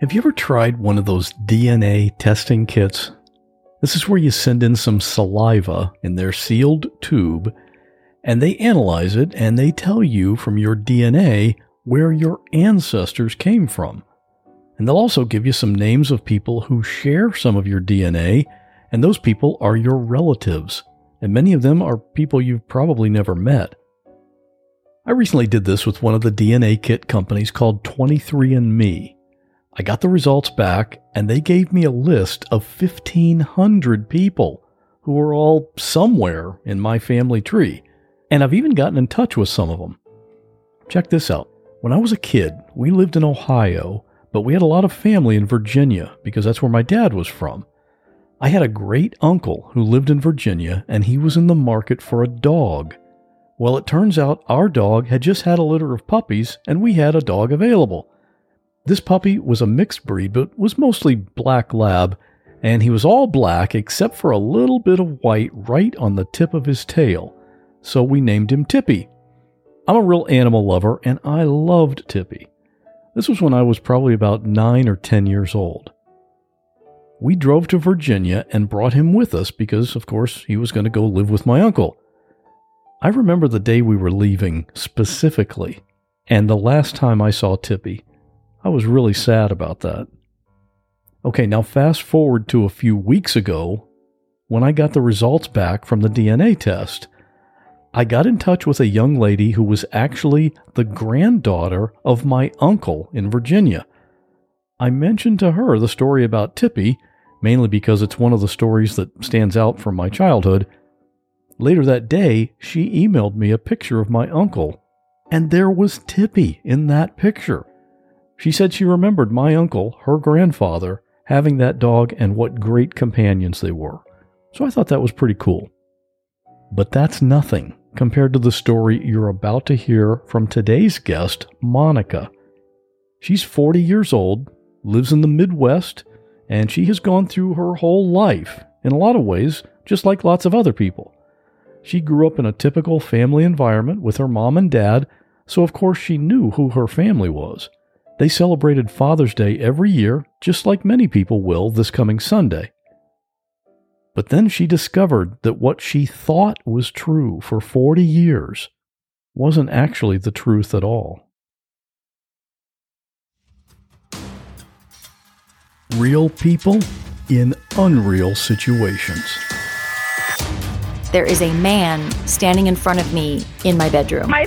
Have you ever tried one of those DNA testing kits? This is where you send in some saliva in their sealed tube and they analyze it and they tell you from your DNA where your ancestors came from. And they'll also give you some names of people who share some of your DNA, and those people are your relatives. And many of them are people you've probably never met. I recently did this with one of the DNA kit companies called 23andMe. I got the results back, and they gave me a list of 1,500 people who were all somewhere in my family tree. And I've even gotten in touch with some of them. Check this out. When I was a kid, we lived in Ohio, but we had a lot of family in Virginia because that's where my dad was from. I had a great uncle who lived in Virginia, and he was in the market for a dog. Well, it turns out our dog had just had a litter of puppies, and we had a dog available. This puppy was a mixed breed, but was mostly black lab, and he was all black except for a little bit of white right on the tip of his tail. So we named him Tippy. I'm a real animal lover, and I loved Tippy. This was when I was probably about nine or ten years old. We drove to Virginia and brought him with us because, of course, he was going to go live with my uncle. I remember the day we were leaving specifically, and the last time I saw Tippy. I was really sad about that. Okay, now fast forward to a few weeks ago when I got the results back from the DNA test. I got in touch with a young lady who was actually the granddaughter of my uncle in Virginia. I mentioned to her the story about Tippy, mainly because it's one of the stories that stands out from my childhood. Later that day, she emailed me a picture of my uncle, and there was Tippy in that picture. She said she remembered my uncle, her grandfather, having that dog and what great companions they were. So I thought that was pretty cool. But that's nothing compared to the story you're about to hear from today's guest, Monica. She's 40 years old, lives in the Midwest, and she has gone through her whole life, in a lot of ways, just like lots of other people. She grew up in a typical family environment with her mom and dad, so of course she knew who her family was. They celebrated Father's Day every year, just like many people will this coming Sunday. But then she discovered that what she thought was true for 40 years wasn't actually the truth at all. Real people in unreal situations. There is a man standing in front of me in my bedroom. My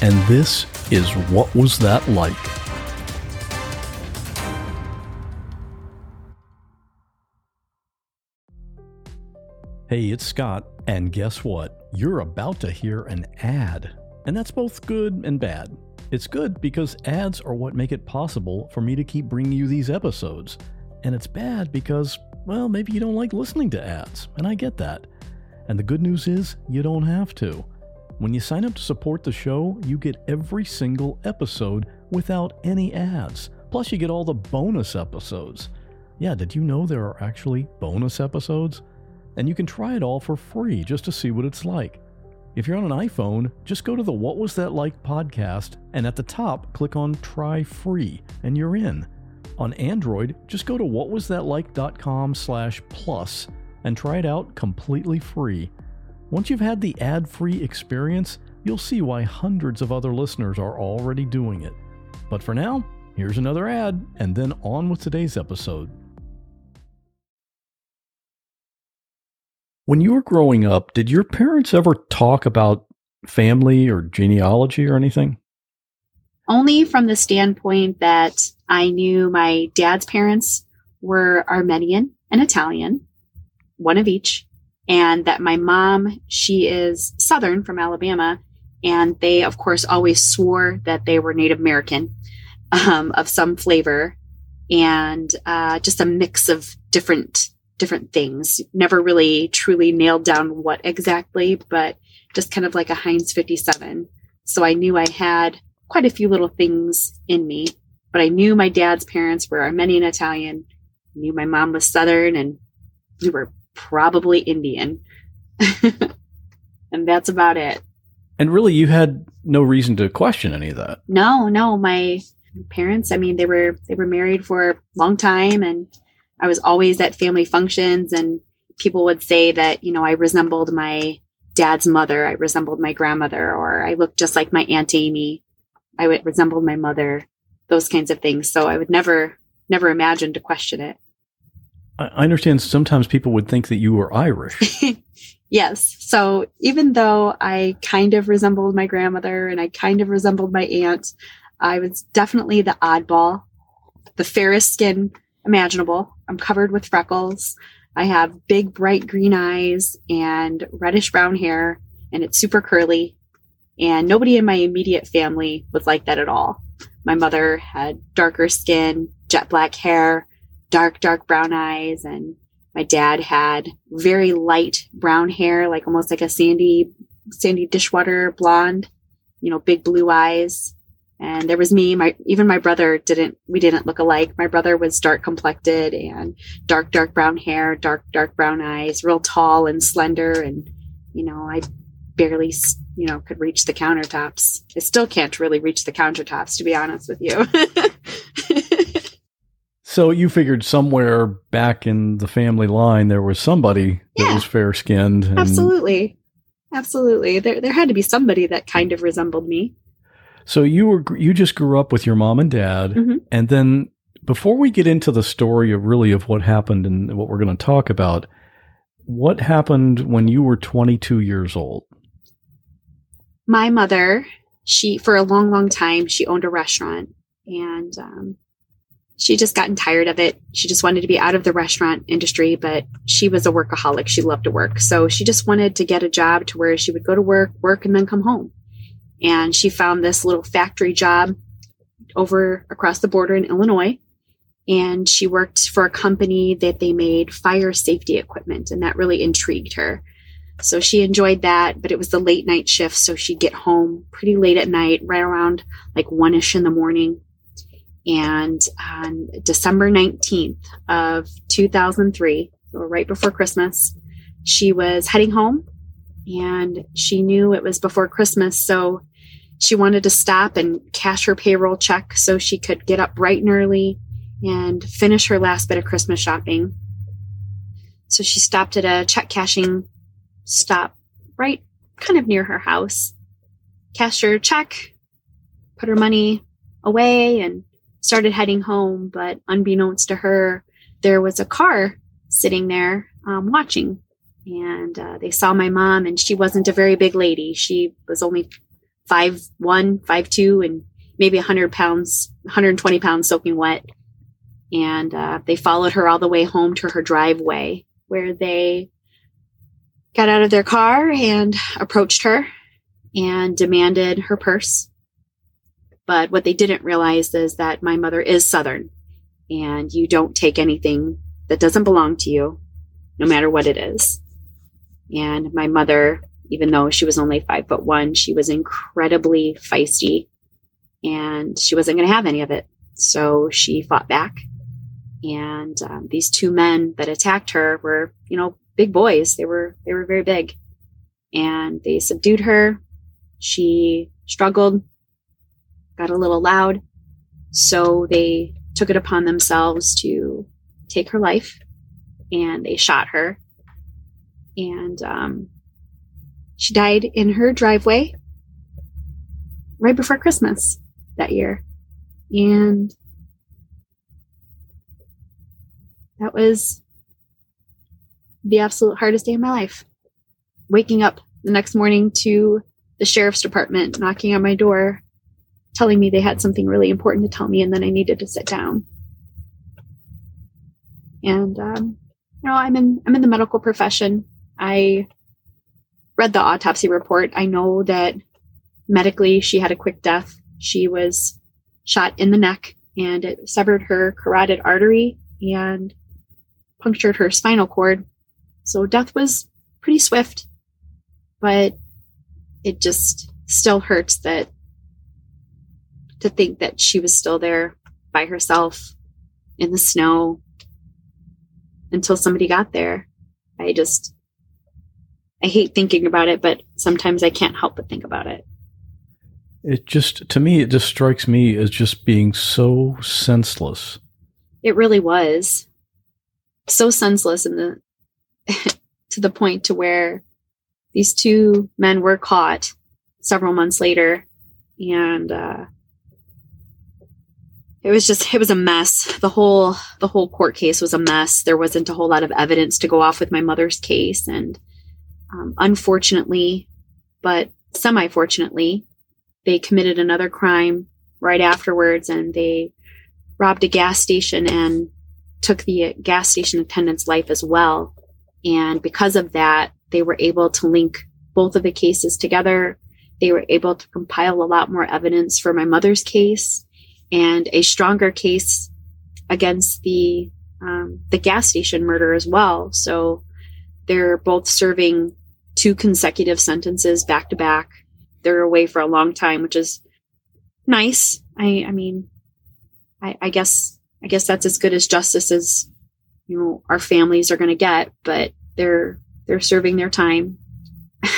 and this is What Was That Like? Hey, it's Scott, and guess what? You're about to hear an ad. And that's both good and bad. It's good because ads are what make it possible for me to keep bringing you these episodes. And it's bad because, well, maybe you don't like listening to ads, and I get that. And the good news is, you don't have to. When you sign up to support the show, you get every single episode without any ads. Plus, you get all the bonus episodes. Yeah, did you know there are actually bonus episodes? And you can try it all for free just to see what it's like. If you're on an iPhone, just go to the What Was That Like podcast and at the top click on Try Free and you're in. On Android, just go to whatwasthatlike.com slash plus and try it out completely free. Once you've had the ad free experience, you'll see why hundreds of other listeners are already doing it. But for now, here's another ad, and then on with today's episode. When you were growing up, did your parents ever talk about family or genealogy or anything? Only from the standpoint that I knew my dad's parents were Armenian and Italian, one of each and that my mom, she is Southern from Alabama, and they, of course, always swore that they were Native American um, of some flavor. and uh, just a mix of different different things. Never really truly nailed down what exactly, but just kind of like a Heinz 57. So I knew I had quite a few little things in me, but I knew my dad's parents were Armenian Italian. Knew my mom was Southern and we were probably Indian. and that's about it. And really, you had no reason to question any of that. No, no, my parents, I mean, they were they were married for a long time and I was always at family functions and people would say that, you know, I resembled my dad's mother, I resembled my grandmother, or I looked just like my Aunt Amy. I would resembled my mother, those kinds of things. So I would never, never imagine to question it. I understand sometimes people would think that you were Irish. yes. So even though I kind of resembled my grandmother and I kind of resembled my aunt, I was definitely the oddball, the fairest skin imaginable. I'm covered with freckles. I have big, bright green eyes and reddish brown hair, and it's super curly. And nobody in my immediate family was like that at all. My mother had darker skin, jet black hair, dark, dark brown eyes, and my dad had very light brown hair, like almost like a sandy, sandy dishwater blonde, you know, big blue eyes. And there was me my even my brother didn't we didn't look alike. My brother was dark complected and dark dark brown hair dark dark brown eyes real tall and slender. And you know i barely you know could reach the countertops. I still can't really reach the countertops to be honest with you so you figured somewhere back in the family line there was somebody that was fair skinned absolutely absolutely there, there had to be somebody that kind of resembled me So you were you just grew up with your mom and dad, Mhm. and then before we get into the story of really of what happened and what we're going to talk about, what happened when you were 22 years old? my mother she for a long long time she owned a restaurant and um, she just gotten tired of it. She just wanted to be out of the restaurant industry but she was a workaholic. She loved to work. So she just wanted to get a job to where she would go to work work and then come home. And she found this little factory job over across the border in illinois. And she worked for a company that they made fire safety equipment and that really intrigued her. So she enjoyed that, but it was the late night shift. So she'd get home pretty late at night, right around like one ish in the morning. And on December 19th of 2003, so right before Christmas, she was heading home and she knew it was before Christmas. So she wanted to stop and cash her payroll check so she could get up bright and early and finish her last bit of Christmas shopping. So she stopped at a check cashing stop right kind of near her house, cashed her check, put her money away, and started heading home. But unbeknownst to her, there was a car sitting there um, watching. And uh, they saw my mom, and she wasn't a very big lady. She was only five one, five two, and maybe 100 pounds, 120 pounds soaking wet. And uh, they followed her all the way home to her driveway, where they got out of their car and approached her and demanded her purse. But what they didn't realize is that my mother is Southern and you don't take anything that doesn't belong to you, no matter what it is. And my mother, even though she was only five foot one, she was incredibly feisty and she wasn't going to have any of it. So she fought back. And um, these two men that attacked her were, you know, big boys. They were they were very big, and they subdued her. She struggled, got a little loud, so they took it upon themselves to take her life, and they shot her, and um, she died in her driveway right before Christmas that year, and that was the absolute hardest day of my life. Waking up the next morning to the sheriff's department knocking on my door, telling me they had something really important to tell me, and then I needed to sit down. And um, you know, I'm in I'm in the medical profession. I read the autopsy report. I know that medically she had a quick death. She was shot in the neck and it severed her carotid artery and punctured her spinal cord. So death was pretty swift, but it just still hurts that to think that she was still there by herself in the snow until somebody got there. I just, I hate thinking about it, but sometimes I can't help but think about it. It just, to me, it just strikes me as just being so senseless. It really was so senseless in the, to the point to where these two men were caught several months later and, uh, it was just it was a mess. The whole the whole court case was a mess. There wasn't a whole lot of evidence to go off with my mother's case and um, unfortunately but semi fortunately they committed another crime right afterwards and they robbed a gas station and took the gas station attendant's life as well. And because of that they were able to link both of the cases together. They were able to compile a lot more evidence for my mother's case and a stronger case against the um, the gas station murder as well. So they're both serving two consecutive sentences back to back. They're away for a long time, which is nice. I I mean, I, I guess I guess that's as good as justice as you know our families are going to get. But they're they're serving their time.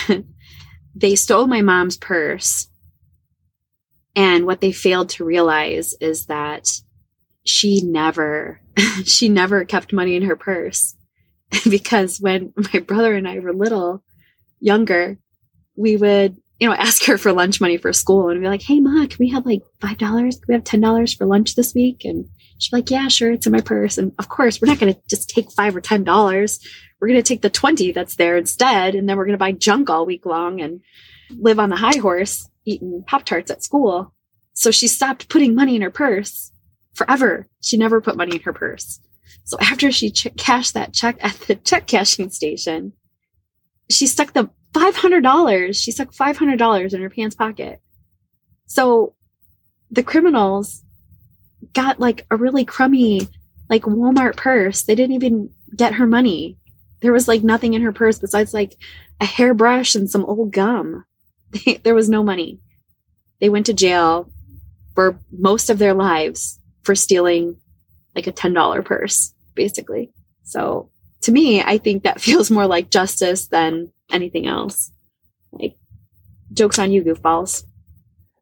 they stole my mom's purse and what they failed to realize is that she never, she never kept money in her purse because when my brother and I were little, younger, we would, you know, ask her for lunch money for school and be like, Hey, Ma, can we have like $5? Can we have $10 for lunch this week? And she'd be like, Yeah, sure. It's in my purse. And of course, we're not going to just take five or $10. We're going to take the 20 that's there instead. And then we're going to buy junk all week long and live on the high horse eating Pop Tarts at school. So she stopped putting money in her purse forever. She never put money in her purse. So after she ch- cashed that check at the check cashing station, she stuck the $500. She stuck $500 in her pants pocket. So the criminals got like a really crummy, like Walmart purse. They didn't even get her money. There was like nothing in her purse besides like a hairbrush and some old gum. There was no money. They went to jail for most of their lives for stealing like a $10 purse, basically. So to me, I think that feels more like justice than anything else. Like, jokes on you, goofballs.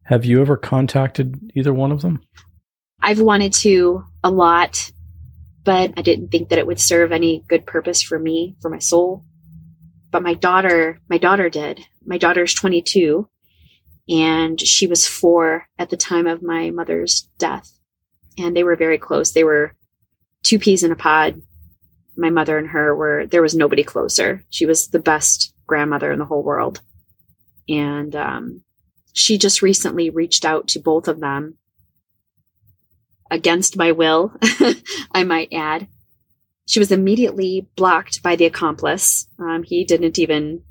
Have you ever contacted either one of them? I've wanted to a lot, but I didn't think that it would serve any good purpose for me, for my soul. But my daughter, my daughter did. My daughter's 22 and she was four at the time of my mother's death. And they were very close. They were two peas in a pod. My mother and her were, there was nobody closer. She was the best grandmother in the whole world. And um, she just recently reached out to both of them against my will, I might add. She was immediately blocked by the accomplice. Um, he didn't even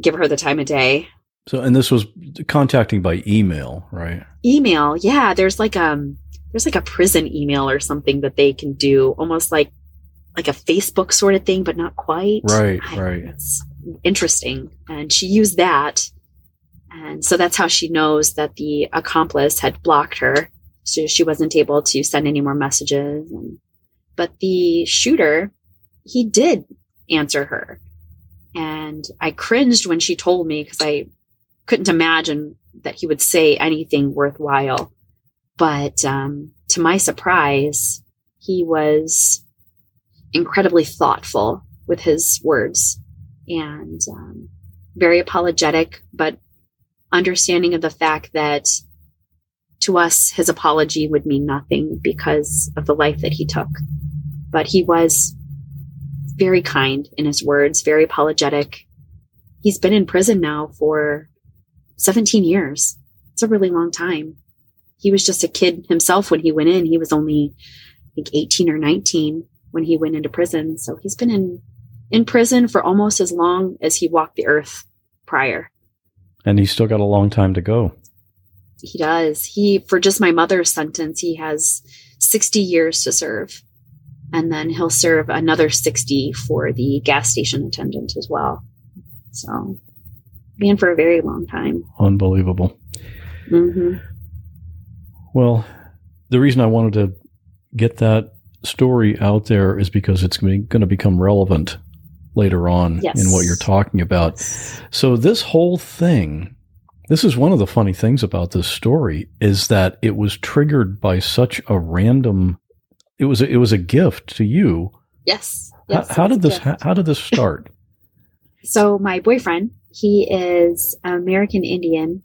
give her the time of day. So, and this was contacting by email, right? Email, yeah. There's like um, there's like a prison email or something that they can do, almost like like a Facebook sort of thing, but not quite. Right, I, right. It's interesting, and she used that, and so that's how she knows that the accomplice had blocked her, so she wasn't able to send any more messages. And, but the shooter, he did answer her, and I cringed when she told me because I couldn't imagine that he would say anything worthwhile. But um, to my surprise, he was incredibly thoughtful with his words and um, very apologetic, but understanding of the fact that to us, his apology would mean nothing because of the life that he took. But he was very kind in his words, very apologetic. He's been in prison now for 17 years. It's a really long time. He was just a kid himself when he went in. He was only, I think, 18 or 19 when he went into prison. So he's been in, in prison for almost as long as he walked the earth prior. And he's still got a long time to go. He does. He, for just my mother's sentence, he has 60 years to serve. And then he'll serve another 60 for the gas station attendant as well. So, being for a very long time. Unbelievable. hmm Well, the reason I wanted to get that story out there is because it's going to become relevant later on Yes. in what you're talking about. So this whole thing, this is one of the funny things about this story is that it was triggered by such a random. It was a, it was a gift to you. Yes. How- yes how, it's did this how, how did this start? So my boyfriend, he is American Indian,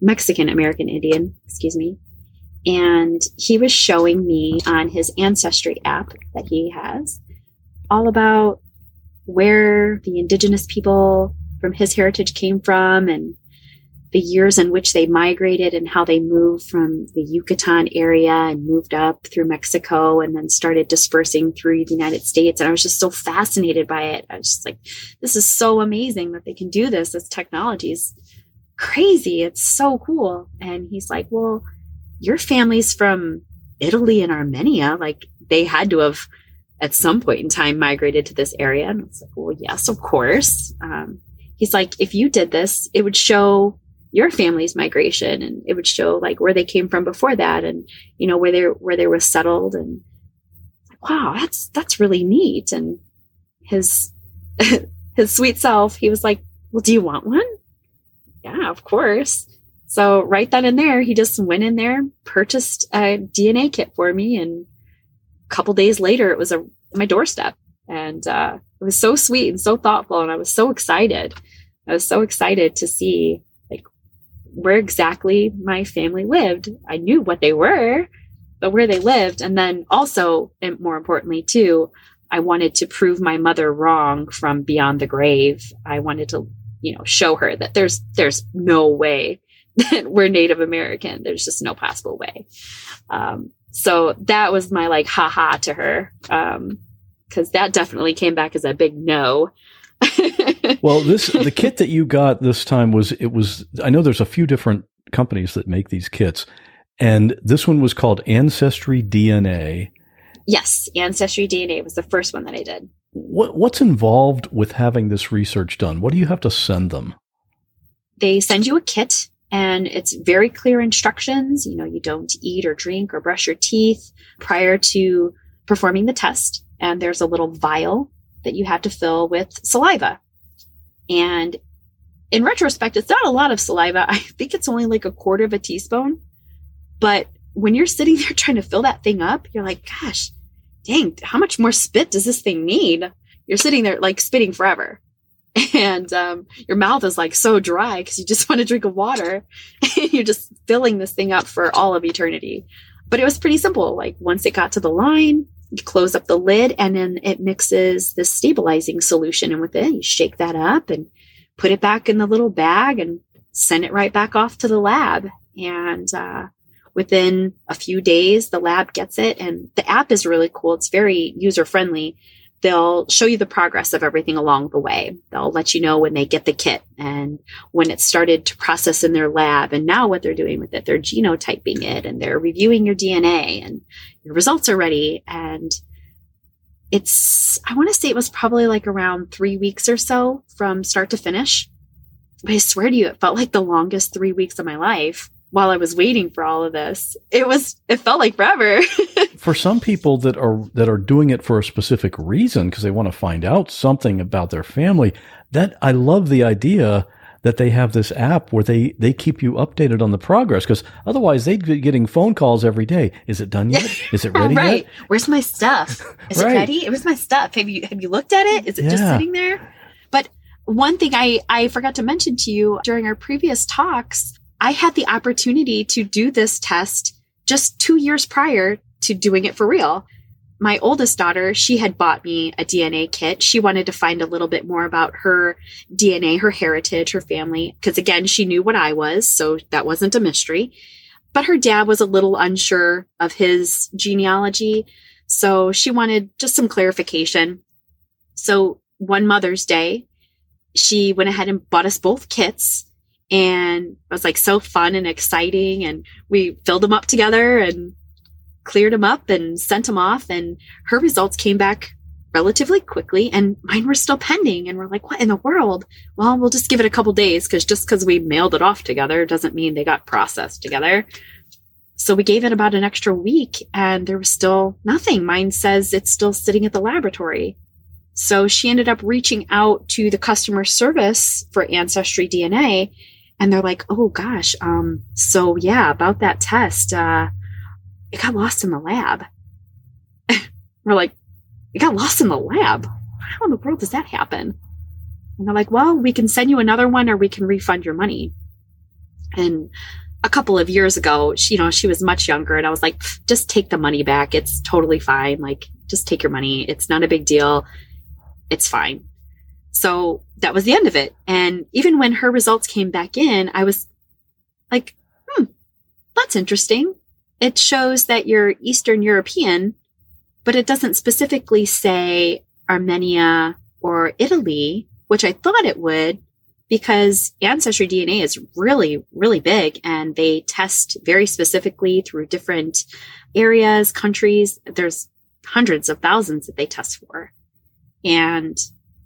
Mexican American Indian, excuse me. And he was showing me on his ancestry app that he has all about where the indigenous people from his heritage came from and the years in which they migrated and how they moved from the Yucatan area and moved up through Mexico and then started dispersing through the United States. And I was just so fascinated by it. I was just like, this is so amazing that they can do this. This technology is crazy. It's so cool. And he's like, well, your family's from Italy and Armenia. Like they had to have at some point in time migrated to this area. And I was like, well, yes, of course. Um, he's like, if you did this, it would show your family's migration and it would show like where they came from before that and you know where they where they were settled and wow that's that's really neat. And his his sweet self he was like well do you want one? Yeah of course. So right then and there he just went in there purchased a dna kit for me and a couple days later it was a my doorstep. And uh, it was so sweet and so thoughtful and i was so excited. I was so excited to see where exactly my family lived. I knew what they were but where they lived. And then also and more importantly too i wanted to prove my mother wrong from beyond the grave. I wanted to you know show her that there's there's no way that we're native american. There's just no possible way. Um, so that was my like haha to her um because that definitely came back as a big no Well, this the kit that you got this time was it was I know there's a few different companies that make these kits, and this one was called Ancestry DNA. yes ancestry dna was the first one that i did What what's involved with having this research done? What do you have to send them? they send you a kit and it's very clear instructions. You know, you don't eat or drink or brush your teeth prior to performing the test. And there's a little vial that you have to fill with saliva. And in retrospect, it's not a lot of saliva. I think it's only like a quarter of a teaspoon. But when you're sitting there trying to fill that thing up, you're like, gosh, dang, how much more spit does this thing need? You're sitting there like spitting forever and um, your mouth is like so dry because you just want to drink of water and you're just filling this thing up for all of eternity but it was pretty simple like once it got to the line you close up the lid and then it mixes this stabilizing solution and with it. You shake that up and put it back in the little bag and send it right back off to the lab. And uh, within a few days the lab gets it. And the app is really cool. It's very user friendly they'll show you the progress of everything along the way. They'll let you know when they get the kit and when it started to process in their lab and now what they're doing with it. They're genotyping it and they're reviewing your DNA and your results are ready. And it's, I want to say it was probably like around three weeks or so from start to finish. But I swear to you, it felt like the longest three weeks of my life while I was waiting for all of this. It was, it felt like forever. For some people that are that are doing it for a specific reason because they want to find out something about their family, that I love the idea that they have this app where they they keep you updated on the progress because otherwise they'd be getting phone calls every day. Is it done yet? Is it ready right. yet? Where's my stuff? Is Right. it ready? Where's my stuff? Have you have you looked at it? Is it just sitting there? But one thing I I forgot to mention to you during our previous talks, I had the opportunity to do this test just 2 years prior to doing it for real. My oldest daughter, she had bought me a DNA kit. She wanted to find a little bit more about her DNA, her heritage, her family, because again, she knew what I was, so that wasn't a mystery. But her dad was a little unsure of his genealogy, so she wanted just some clarification. So one Mother's Day, she went ahead and bought us both kits. And it was like so fun and exciting. And we filled them up together and cleared them up and sent them off. And her results came back relatively quickly and mine were still pending. And we're like, what in the world? Well, we'll just give it a couple days because just because we mailed it off together doesn't mean they got processed together. So we gave it about an extra week and there was still nothing. Mine says it's still sitting at the laboratory. So she ended up reaching out to the customer service for Ancestry DNA and they're like, "Oh gosh, um so yeah, about that test, uh it got lost in the lab." We're like, "It got lost in the lab? How in the world does that happen?" And they're like, "Well, we can send you another one or we can refund your money." And a couple of years ago, she, you know, she was much younger and I was like, just take the money back. It's totally fine. Like, just take your money. It's not a big deal. It's fine. So that was the end of it. And even when her results came back in, I was like, hmm, that's interesting. It shows that you're Eastern European, but it doesn't specifically say Armenia or Italy, which I thought it would because ancestry DNA is really, really big and they test very specifically through different areas, countries. There's hundreds of thousands that they test for. And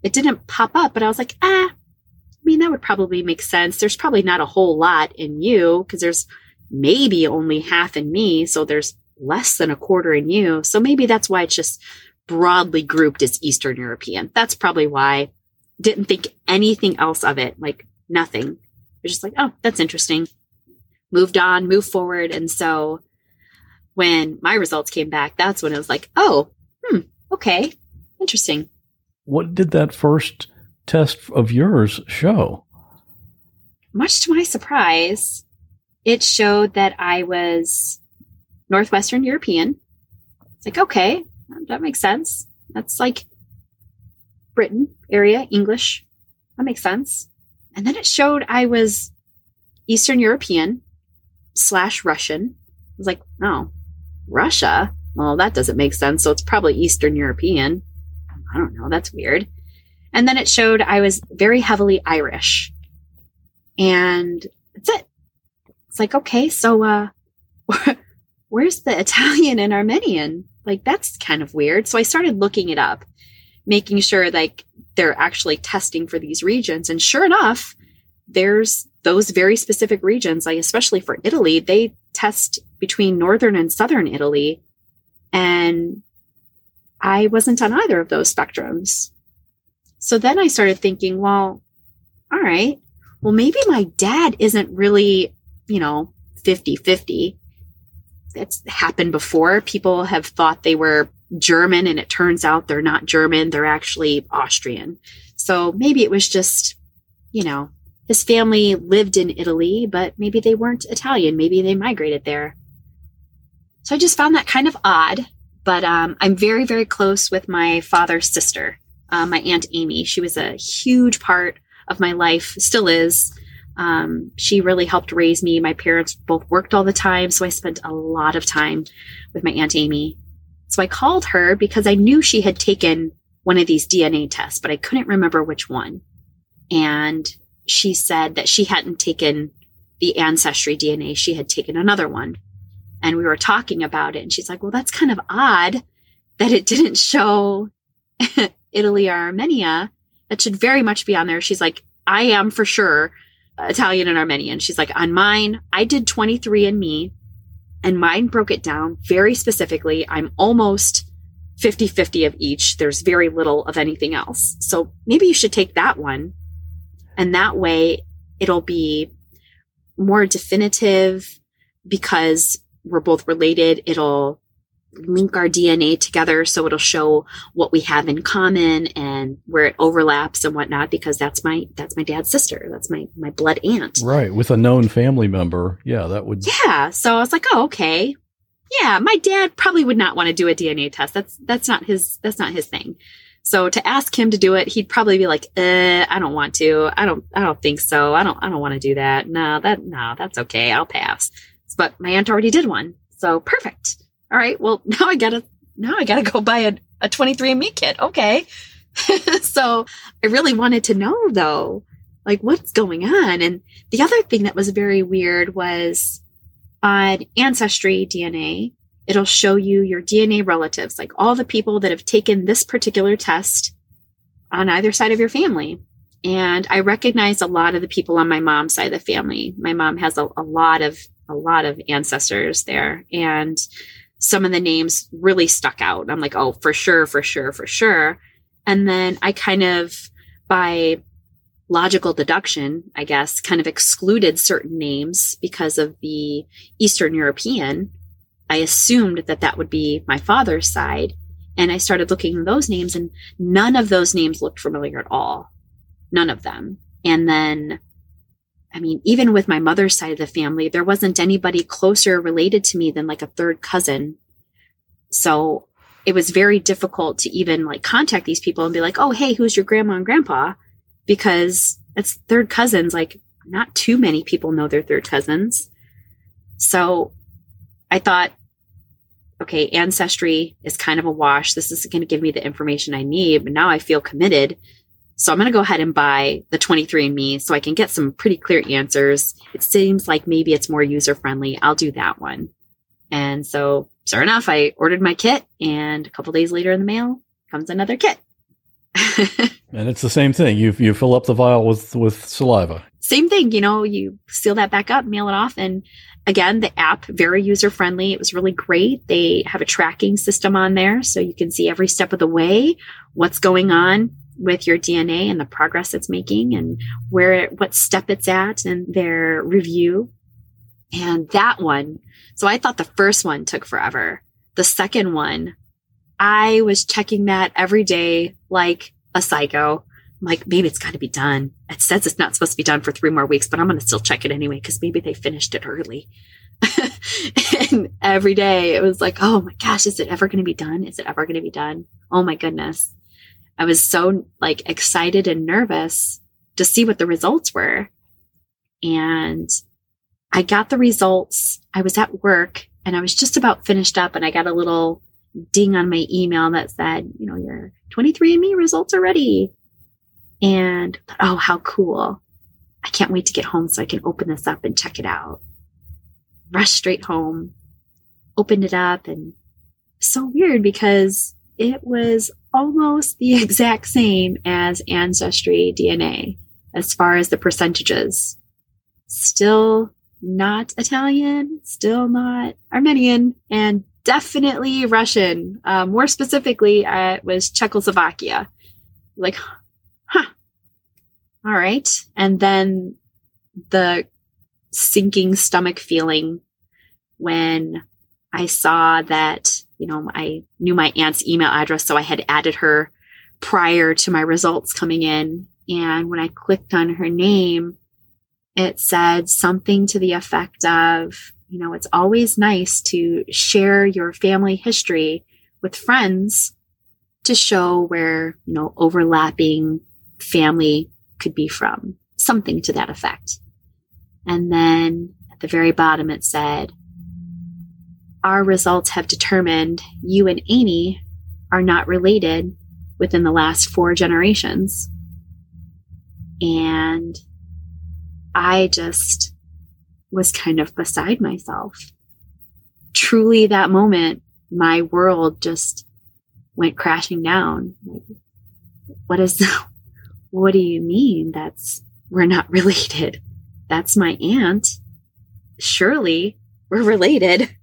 it didn't pop up, but I was like, ah, I mean, that would probably make sense. There's probably not a whole lot in you because there's maybe only half in me. So there's less than a quarter in you. So maybe that's why it's just broadly grouped as Eastern European. That's probably why didn't think anything else of it, like nothing. It was just like, oh, that's interesting. Moved on, moved forward. And so when my results came back, that's when it was like, oh, hmm, okay, interesting. What did that first test of yours show? Much to my surprise, it showed that I was Northwestern European. It's like, okay, that makes sense. That's like Britain area, English. That makes sense. And then it showed I was Eastern European slash Russian. I was like, oh, Russia? Well, that doesn't make sense. So it's probably Eastern European. I don't know. That's weird. And then it showed I was very heavily Irish. And that's it. It's like, okay, so uh where's the Italian and Armenian? Like that's kind of weird. So I started looking it up making sure like they're actually testing for these regions. And sure enough, there's those very specific regions, like especially for Italy, they test between northern and southern Italy. And I wasn't on either of those spectrums. So then I started thinking, well, all right, well, maybe my dad isn't really, you know, 50 50. It's happened before. People have thought they were German and it turns out they're not German, they're actually Austrian. So maybe it was just, you know, his family lived in Italy, but maybe they weren't Italian. Maybe they migrated there. So I just found that kind of odd. But um, I'm very, very close with my father's sister, uh, my Aunt Amy. She was a huge part of my life, still is. Um, she really helped raise me. My parents both worked all the time, so I spent a lot of time with my Aunt Amy. So I called her because I knew she had taken one of these DNA tests, but I couldn't remember which one. And she said that she hadn't taken the ancestry DNA, she had taken another one. And we were talking about it, and she's like, Well, that's kind of odd that it didn't show Italy or Armenia. That should very much be on there. She's like, I am for sure Italian and Armenian. She's like, On mine, I did 23andMe, and mine broke it down very specifically. I'm almost 50 50 of each. There's very little of anything else. So maybe you should take that one. And that way it'll be more definitive because we're both related. It'll link our DNA together so it'll show what we have in common and where it overlaps and whatnot because that's my that's my dad's sister. That's my my blood aunt. Right with a known family member. Yeah that would yeah so i was like oh okay. Yeah my dad probably would not want to do a dna test. That's that's not his that's not his thing. So to ask him to do it he'd probably be like uh i don't want to. I don't i don't think so. I don't i don't want to do that. No that no that's okay. I'll pass. But my aunt already did one. So perfect all right, well, now I gotta, now I gotta go buy a, a 23andMe kit. Okay. so I really wanted to know though, Like, what's going on? And the other thing that was very weird was on Ancestry DNA, it'll show you your DNA relatives, like all the people that have taken this particular test on either side of your family. And I recognize a lot of the people on my mom's side of the family. My mom has a, a lot of a lot of ancestors there. And some of the names really stuck out. I'm like, oh, for sure, for sure, for sure. And then I kind of, by logical deduction, I guess, kind of excluded certain names because of the Eastern European. I assumed that that would be my father's side. And I started looking at those names, and none of those names looked familiar at all. None of them. And then, I mean, even with my mother's side of the family, there wasn't anybody closer related to me than like a third cousin. So it was very difficult to even like contact these people and be like, oh, hey, who's your grandma and grandpa? Because it's third cousins. Like, not too many people know their third cousins. So I thought, okay, ancestry is kind of a wash. This is going to give me the information I need, but now I feel committed. So I'm going to go ahead and buy the 23andMe so I can get some pretty clear answers. It seems like maybe it's more user friendly. I'll do that one. And so sure enough, I ordered my kit and a couple days later in the mail comes another kit. and it's the same thing. You you fill up the vial with with saliva. Same thing, you know, you seal that back up, mail it off and again, the app very user friendly. It was really great. They have a tracking system on there so you can see every step of the way what's going on with your DNA and the progress it's making and where it, what step it's at and their review. And that one so I thought the first one took forever. The second one, I was checking that every day like a psycho. I'm like, maybe it's got to be done. It says it's not supposed to be done for three more weeks, but I'm going to still check it anyway because maybe they finished it early. and every day it was like, oh my gosh, is it ever going to be done? Is it ever going to be done? Oh my goodness. I was so like excited and nervous to see what the results were. And I got the results. I was at work and I was just about finished up and I got a little ding on my email that said, you know, your 23andMe results are ready. And oh, how cool. I can't wait to get home so I can open this up and check it out. Rush straight home, opened it up and so weird because it was almost the exact same as Ancestry DNA as far as the percentages. Still not Italian, still not Armenian, and definitely Russian. Uh, more specifically, uh, it was Czechoslovakia. Like, huh. All right. And then the sinking stomach feeling when I saw that, you know, I knew my aunt's email address, so I had added her prior to my results coming in. And when I clicked on her name, it said something to the effect of, you know, it's always nice to share your family history with friends to show where, you know, overlapping family could be from, something to that effect. And then at the very bottom, it said, our results have determined you and Amy are not related within the last four generations. And I just was kind of beside myself. Truly, that moment, my world just went crashing down. What is, what do you mean? That's, we're not related. That's my aunt. Surely we're related.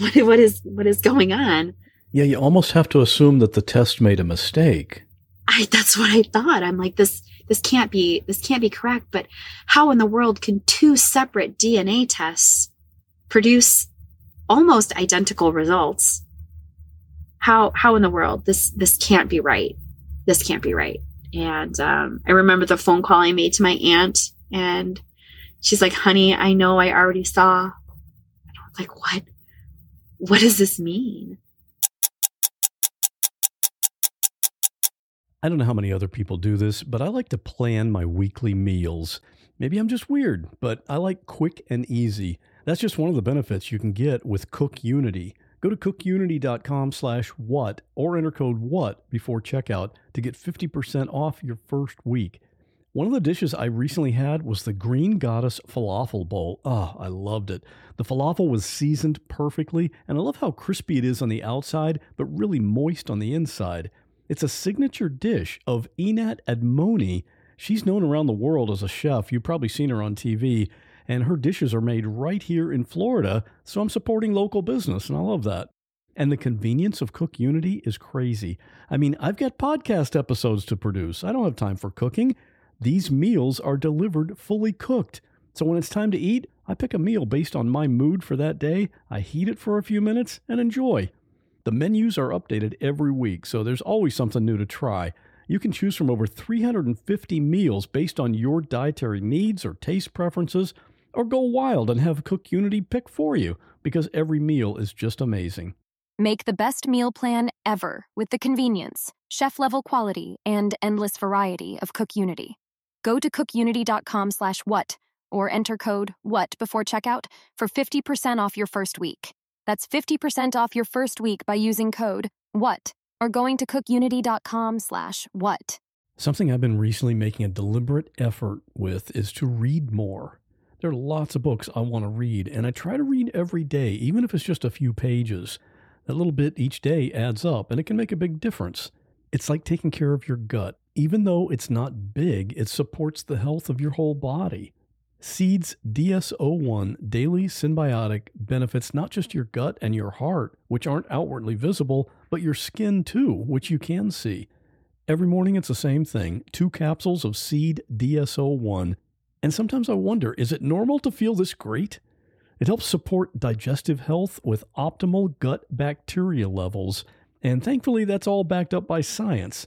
What, what is, what is going on? Yeah, you almost have to assume that the test made a mistake. I, that's what I thought. I'm like, this, this can't be this can't be correct but how in the world can two separate dna tests produce almost identical results how how in the world this this can't be right this can't be right and um, i remember the phone call i made to my aunt and she's like honey i know i already saw and i was like what what does this mean I don't know how many other people do this, but I like to plan my weekly meals. Maybe I'm just weird, but I like quick and easy. That's just one of the benefits you can get with Cook Unity. Go to cookunity.com slash what or enter code what before checkout to get 50% off your first week. One of the dishes I recently had was the Green Goddess Falafel Bowl. Oh, I loved it. The falafel was seasoned perfectly, and I love how crispy it is on the outside, but really moist on the inside. It's a signature dish of Einat Admony. She's known around the world as a chef. You've probably seen her on TV, and her dishes are made right here in Florida, so I'm supporting local business, and I love that. And the convenience of Cook Unity is crazy. I mean, I've got podcast episodes to produce. I don't have time for cooking. These meals are delivered fully cooked. So when it's time to eat, I pick a meal based on my mood for that day. I heat it for a few minutes and enjoy. The menus are updated every week, so there's always something new to try. You can choose from over 350 meals based on your dietary needs or taste preferences, or go wild and have Cook Unity pick for you because every meal is just amazing. Make the best meal plan ever with the convenience, chef level quality, and endless variety of Cook Unity. Go to cookunity.com slash what or enter code WHAT before checkout for 50% off your first week. That's 50% off your first week by using code WHAT or going to cookunity.com slash what. Something I've been recently making a deliberate effort with is to read more. There are lots of books I want to read, and I try to read every day, even if it's just a few pages. That little bit each day adds up, and it can make a big difference. It's like taking care of your gut. Even though it's not big, it supports the health of your whole body. Seeds DS01 Daily Synbiotic benefits not just your gut and your heart, which aren't outwardly visible, but your skin too, which you can see. Every morning it's the same thing two capsules of Seed DS01. And sometimes I wonder is it normal to feel this great? It helps support digestive health with optimal gut bacteria levels. And thankfully, that's all backed up by science,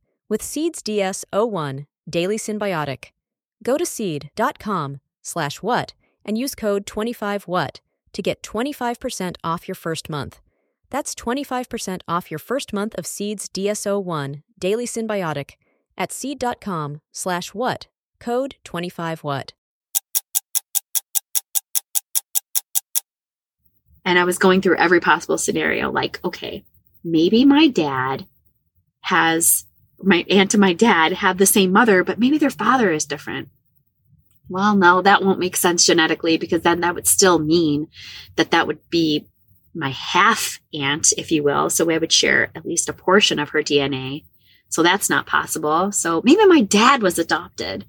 with Seeds DS01 Daily Synbiotic, Go to seed.com slash what and use code 25what to get 25% off your first month. That's 25% off your first month of Seeds DS01 Daily Synbiotic at seed.com slash what, code 25what. And I was going through every possible scenario like, okay, maybe my dad has my aunt and my dad have the same mother, but maybe their father is different. Well, no, that won't make sense genetically because then that would still mean that that would be my half aunt, if you will. So we would share at least a portion of her DNA. So that's not possible. So maybe my dad was adopted.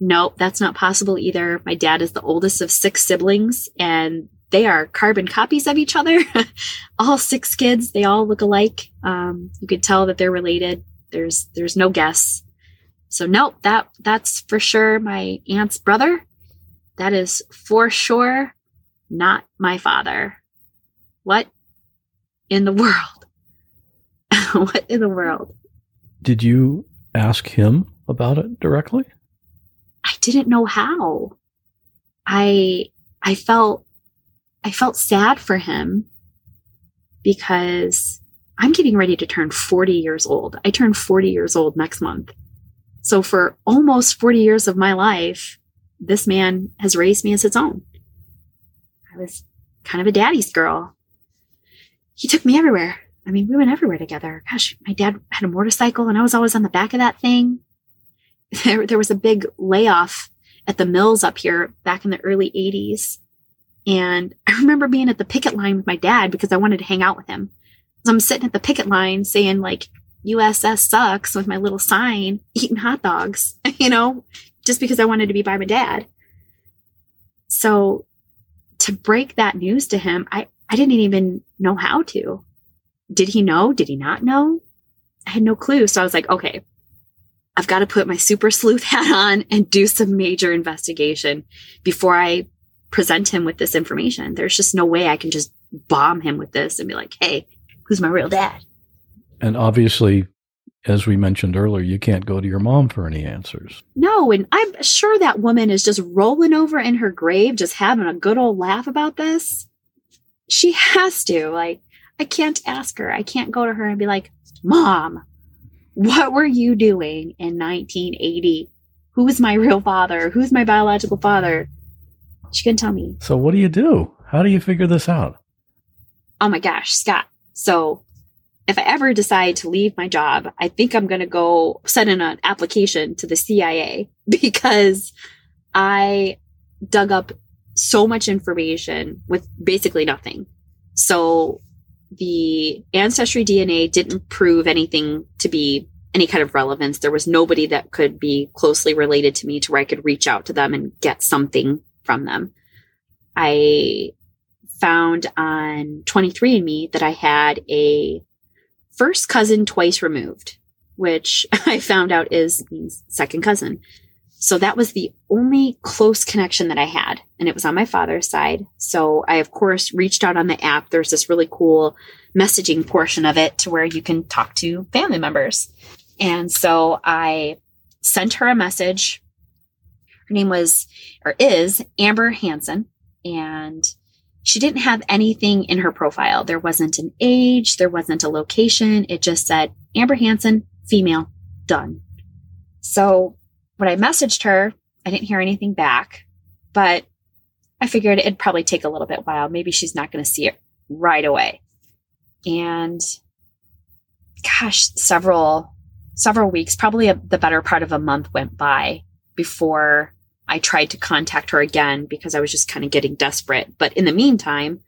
Nope, that's not possible either. My dad is the oldest of six siblings and they are carbon copies of each other. all six kids, they all look alike. Um, you could tell that they're related. There's there's no guess. So nope, that that's for sure my aunt's brother. That is for sure not my father. What in the world? what in the world? Did you ask him about it directly? I didn't know how. I I felt I felt sad for him because I'm getting ready to turn 40 years old. I turn 40 years old next month. So for almost 40 years of my life, this man has raised me as his own. I was kind of a daddy's girl. He took me everywhere. I mean, we went everywhere together. Gosh, my dad had a motorcycle and I was always on the back of that thing. There, there was a big layoff at the mills up here back in the early 80s. And I remember being at the picket line with my dad because I wanted to hang out with him. So I'm sitting at the picket line saying like USS sucks with my little sign, eating hot dogs, you know, just because I wanted to be by my dad. So to break that news to him, I, I didn't even know how to. Did he know? Did he not know? I had no clue. So I was like, okay, I've got to put my super sleuth hat on and do some major investigation before I present him with this information. There's just no way I can just bomb him with this and be like, hey, who's my real dad? And obviously, as we mentioned earlier, you can't go to your mom for any answers. No, and I'm sure that woman is just rolling over in her grave, just having a good old laugh about this. She has to. Like, I can't ask her. I can't go to her and be like, Mom, what were you doing in 1980? Who is my real father? Who's my biological father? She couldn't tell me. So, what do you do? How do you figure this out? Oh my gosh, Scott. So, if I ever decide to leave my job, I think I'm going to go send in an application to the CIA because I dug up so much information with basically nothing. So the ancestry DNA didn't prove anything to be any kind of relevance. There was nobody that could be closely related to me to where I could reach out to them and get something from them. I found on 23andMe that I had a first cousin twice removed, which I found out is means second cousin. So that was the only close connection that I had. And it was on my father's side. So I, of course, reached out on the app. There's this really cool messaging portion of it to where you can talk to family members. And so I sent her a message. Her name was, or is, Amber Hanson. And she didn't have anything in her profile. There wasn't an age, there wasn't a location. It just said Amber Hanson, female, done. So when I messaged her, I didn't hear anything back, but I figured it'd probably take a little bit while. Maybe she's not going to see it right away. And gosh, several several weeks, probably a, the better part of a month went by before I tried to contact her again because I was just kind of getting desperate. But in the meantime,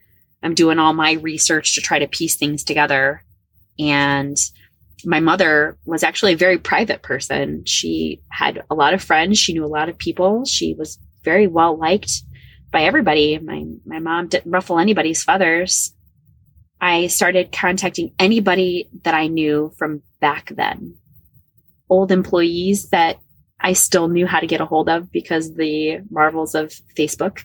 I'm doing all my research to try to piece things together. And my mother was actually a very private person. She had a lot of friends. She knew a lot of people. She was very well liked by everybody. My, my mom didn't ruffle anybody's feathers. I started contacting anybody that I knew from back then. Old employees that I still knew how to get a hold of because the marvels of Facebook.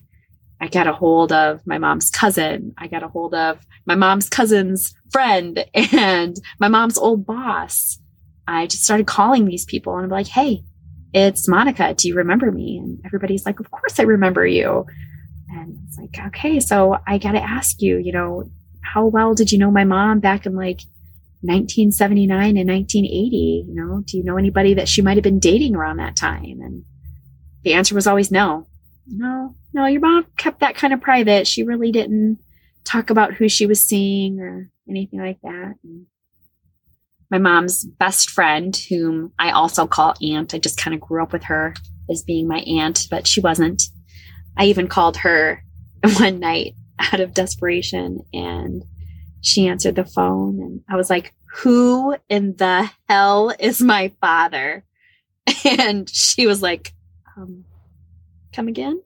I got a hold of my mom's cousin. I got a hold of my mom's cousin's friend and my mom's old boss. I just started calling these people and I'm like, Hey, it's Monica. Do you remember me? And everybody's like, of course I remember you. And it's like, okay, so I got to ask you, you know, how well did you know my mom back in like 1979 and 1980? You know, do you know anybody that she might have been dating around that time? And the answer was always no. No, no, your mom kept that kind of private. She really didn't talk about who she was seeing or anything like that. And my mom's best friend, whom I also call Aunt, I just kind of grew up with her as being my aunt, but she wasn't. I even called her one night out of desperation and she answered the phone and I was like, who in the hell is my father? And she was like, um, come again?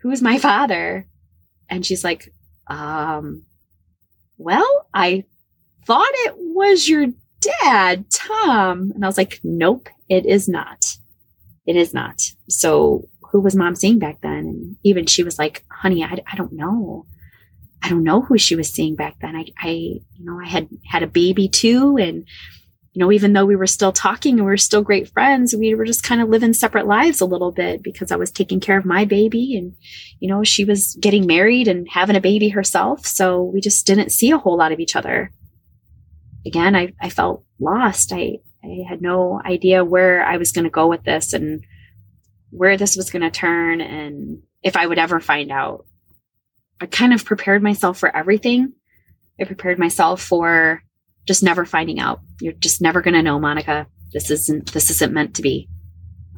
Who's my father? And she's like, um, well, I thought it was your dad, Tom. And I was like, nope, it is not. It is not. So who was mom seeing back then? And even she was like, honey, I, I don't know. I don't know who she was seeing back then. I, I, you know, I had had a baby too. And, you know, even though we were still talking and we were still great friends, we were just kind of living separate lives a little bit because I was taking care of my baby and, you know, she was getting married and having a baby herself. So we just didn't see a whole lot of each other. Again, I, I felt lost. I, I had no idea where I was going to go with this and where this was going to turn and if I would ever find out. I kind of prepared myself for everything. I prepared myself for just never finding out. You're just never going to know, Monica. This isn't, this isn't meant to be.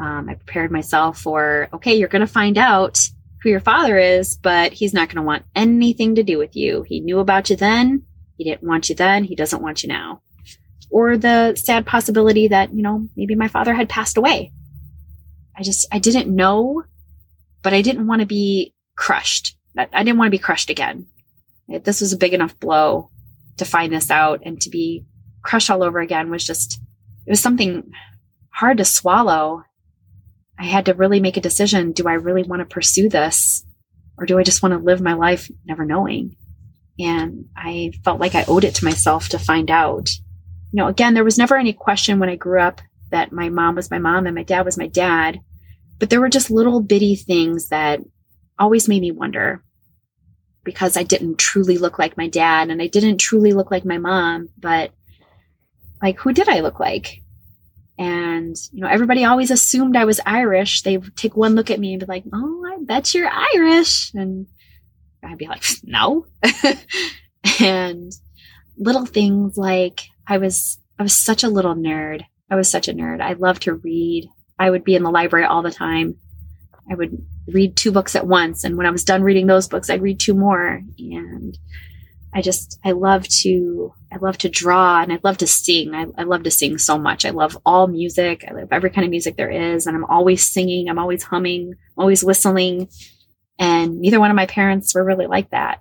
Um, I prepared myself for, okay, you're going to find out who your father is, but he's not going to want anything to do with you. He knew about you then. He didn't want you then. He doesn't want you now. Or the sad possibility that, you know, maybe my father had passed away. I just, I didn't know, but I didn't want to be crushed. I didn't want to be crushed again. This was a big enough blow to find this out and to be crushed all over again was just, it was something hard to swallow. I had to really make a decision. Do I really want to pursue this? Or do I just want to live my life never knowing? And I felt like I owed it to myself to find out. you know, again, there was never any question when I grew up that my mom was my mom and my dad was my dad. But there were just little bitty things that always made me wonder because I didn't truly look like my dad and I didn't truly look like my mom, but like who did I look like? And, you know, everybody always assumed I was Irish. They would take one look at me and be like, Oh, I bet you're Irish. And I'd be like, No. and little things like I was, I was such a little nerd. I was such a nerd. I loved to read. I would be in the library all the time. I would read two books at once. And when I was done reading those books, I'd read two more. And I just, I love to, I love to draw and I love to sing. I, I love to sing so much. I love all music. I love every kind of music there is. And I'm always singing. I'm always humming, I'm always whistling. And neither one of my parents were really like that.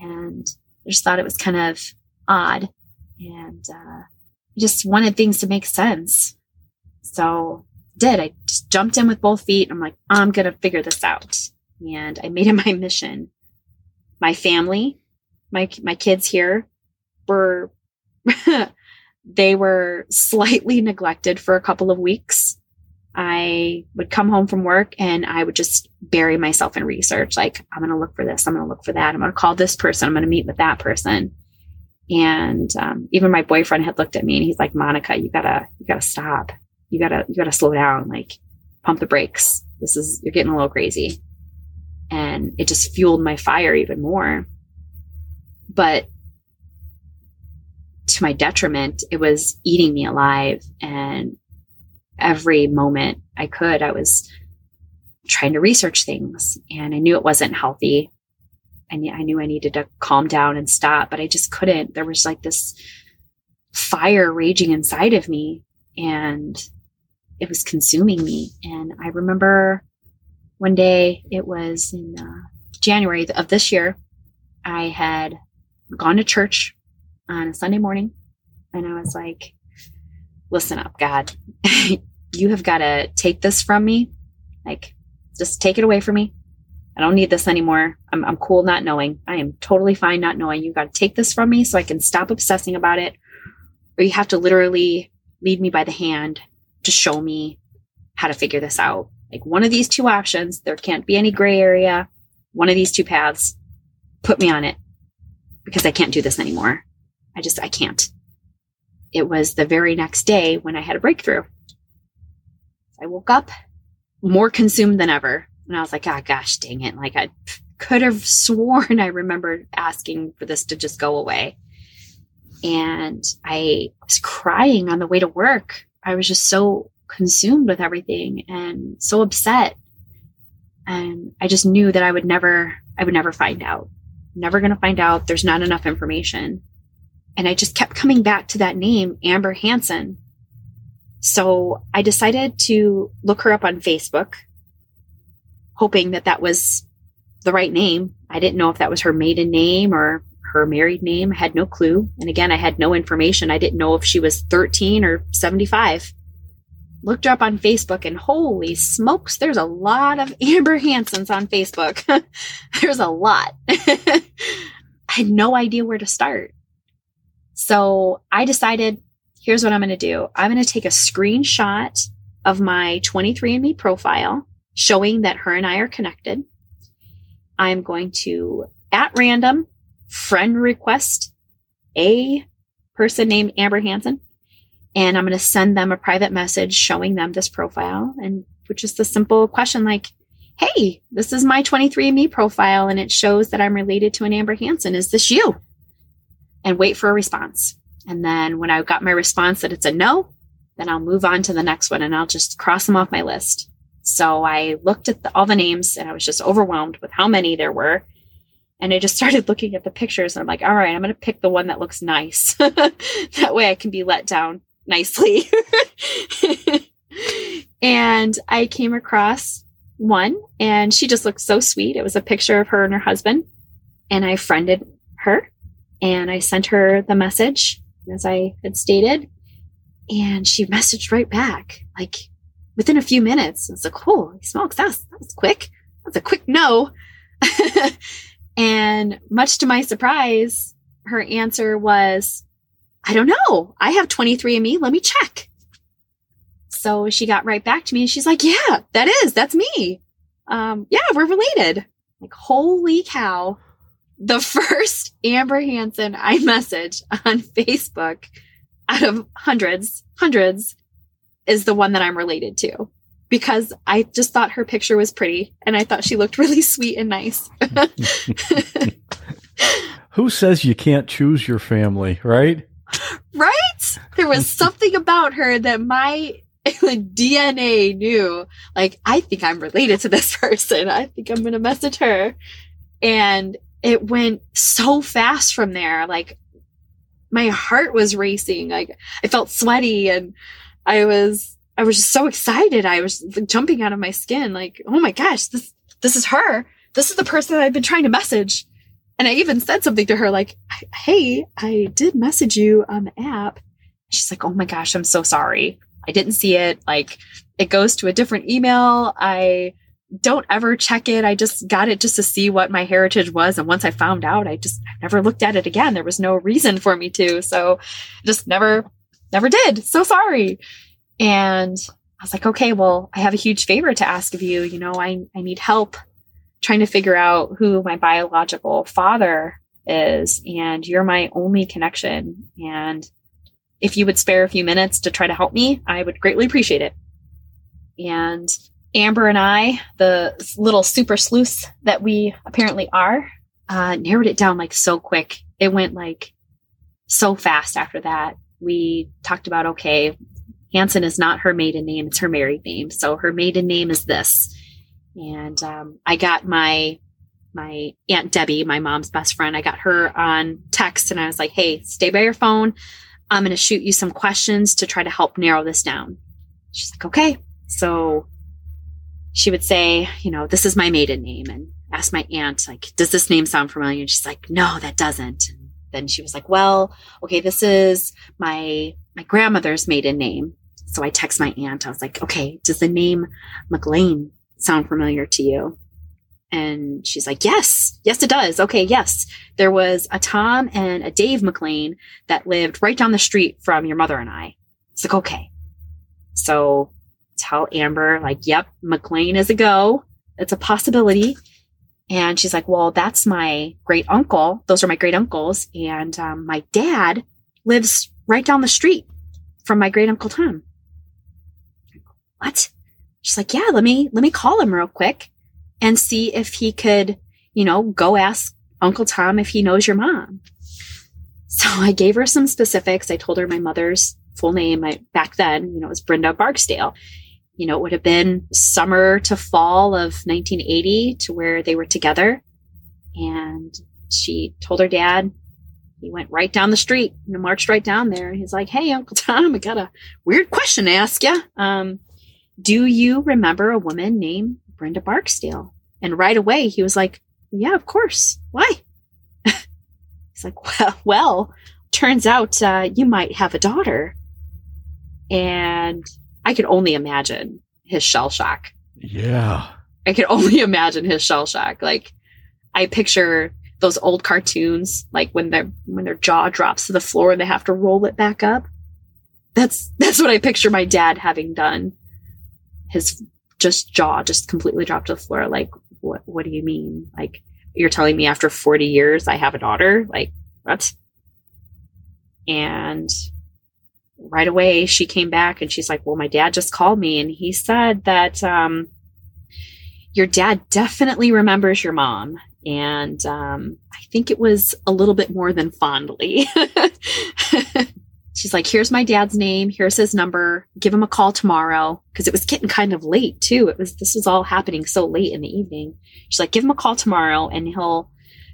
And I just thought it was kind of odd. And, uh, I just wanted things to make sense. So did. I just jumped in with both feet. I'm like, I'm going to figure this out. And I made it my mission. My family, my, my kids here were, they were slightly neglected for a couple of weeks. I would come home from work and I would just bury myself in research. Like, I'm going to look for this. I'm going to look for that. I'm going to call this person. I'm going to meet with that person. And um, even my boyfriend had looked at me and he's like, Monica, you gotta, you gotta stop you gotta you gotta slow down like pump the brakes. This is you're getting a little crazy. And it just fueled my fire even more. But to my detriment it was eating me alive. And every moment i could i was trying to research things. And i knew it wasn't healthy. And i knew i needed to calm down and stop but i just couldn't. There was like this fire raging inside of me. And it was consuming me. And I remember one day, it was in uh, January of this year, I had gone to church on a Sunday morning and I was like, listen up, God, you have got to take this from me. Like, just take it away from me. I don't need this anymore. I'm, I'm cool not knowing. I am totally fine not knowing. You've got to take this from me so I can stop obsessing about it. Or you have to literally lead me by the hand to show me how to figure this out. Like one of these two options, there can't be any gray area. One of these two paths, put me on it because I can't do this anymore. I just, I can't. It was the very next day when I had a breakthrough. I woke up more consumed than ever. And I was like, ah, oh, gosh, dang it. Like I could have sworn I remembered asking for this to just go away. And I was crying on the way to work I was just so consumed with everything and so upset. And I just knew that I would never, I would never find out. Never going to find out. There's not enough information. And I just kept coming back to that name, Amber Hanson. So I decided to look her up on Facebook, hoping that that was the right name. I didn't know if that was her maiden name or her married name. Had no clue. And again, I had no information. I didn't know if she was 13 or 75. Looked her up on Facebook and holy smokes, there's a lot of Amber Hansons on Facebook. there's a lot. I had no idea where to start. So I decided here's what I'm going to do I'm going to take a screenshot of my 23andMe profile showing that her and I are connected. I'm going to, at random, friend request a person named Amber Hanson. And I'm going to send them a private message showing them this profile and which is the simple question like, Hey, this is my 23andMe profile and it shows that I'm related to an Amber Hanson. Is this you? And wait for a response. And then when I got my response that it's a no, then I'll move on to the next one and I'll just cross them off my list. So I looked at the, all the names and I was just overwhelmed with how many there were. And I just started looking at the pictures and I'm like, all right, I'm going to pick the one that looks nice. that way I can be let down nicely. and I came across one and she just looked so sweet. It was a picture of her and her husband. And I friended her and I sent her the message as I had stated. And she messaged right back, like within a few minutes. It's like, oh, smokes, that was, that was quick. That's a quick no. And much to my surprise, her answer was, I don't know. I have 23andMe. Let me check. So she got right back to me and she's like, yeah, that is, that's me. Um, yeah, we're related. Like, holy cow. The first Amber Hanson I message on Facebook out of hundreds, hundreds is the one that I'm related to because I just thought her picture was pretty and I thought she looked really sweet and nice. Who says you can't choose your family, right? Right? There was something about her that my DNA knew. Like, I think I'm related to this person. I think I'm going to message her. And it went so fast from there. Like, my heart was racing. Like, I felt sweaty and I was, I was just so excited. I was jumping out of my skin. Like, oh my gosh, this, this is her. This is the person I've been trying to message. And I even said something to her like, Hey, I did message you on the app. She's like, Oh my gosh, I'm so sorry. I didn't see it. Like it goes to a different email. I don't ever check it. I just got it just to see what my heritage was. And once I found out, I just never looked at it again. There was no reason for me to. So just never, never did. So sorry. And I was like, okay, well, I have a huge favor to ask of you. You know, I, I need help trying to figure out who my biological father is and you're my only connection. And if you would spare a few minutes to try to help me i would greatly appreciate it. And amber and i the little super sleuths that we apparently are uh, narrowed it down like so quick. It went like so fast after that. We talked about okay hanson is not her maiden name it's her married name so her maiden name is this and um, I got my my aunt Debbie, my mom's best friend. I got her on text, and I was like, "Hey, stay by your phone. I'm going to shoot you some questions to try to help narrow this down." She's like, "Okay." So she would say, "You know, this is my maiden name," and ask my aunt, like, "Does this name sound familiar?" And she's like, "No, that doesn't." And then she was like, "Well, okay, this is my my grandmother's maiden name." So I text my aunt. I was like, "Okay, does the name McLean sound familiar to you? And she's like, yes, yes, it does. Okay, yes. There was a Tom and a Dave McLean that lived right down the street from your mother and I. It's like, okay. So tell Amber, like, yep, McLean is a go. It's a possibility. And she's like, well, that's my great uncle. Those are my great uncles. And um, my dad lives right down the street from my great uncle Tom. What? she's like, yeah, let me, let me call him real quick and see if he could, you know, go ask Uncle Tom if he knows your mom. So I gave her some specifics. I told her my mother's full name. I, back then, you know, it was Brenda Barksdale. You know, it would have been summer to fall of 1980 to where they were together. And she told her dad, he went right down the street and marched right down there. He's like, Hey, Uncle Tom, I got a weird question to ask you. Um, do you remember a woman named Brenda Barksdale? And right away he was like, Yeah, of course. Why? He's like, Well, well turns out uh, you might have a daughter. And I could only imagine his shell shock. Yeah. I could only imagine his shell shock. Like, I picture those old cartoons, like when their when their jaw drops to the floor and they have to roll it back up. That's that's what I picture my dad having done his just jaw just completely dropped to the floor. Like, what, what do you mean? Like, you're telling me after 40 years I have a daughter? Like, what? And right away she came back and she's like, well, my dad just called me and he said that, um, your dad definitely remembers your mom. And, um, I think it was a little bit more than fondly. she's like, here's my dad's name. Here's his number. Give him a call tomorrow. Cause it was getting kind of late too. It was, this was all happening so late in the evening. She's like, give him a call tomorrow and he'll,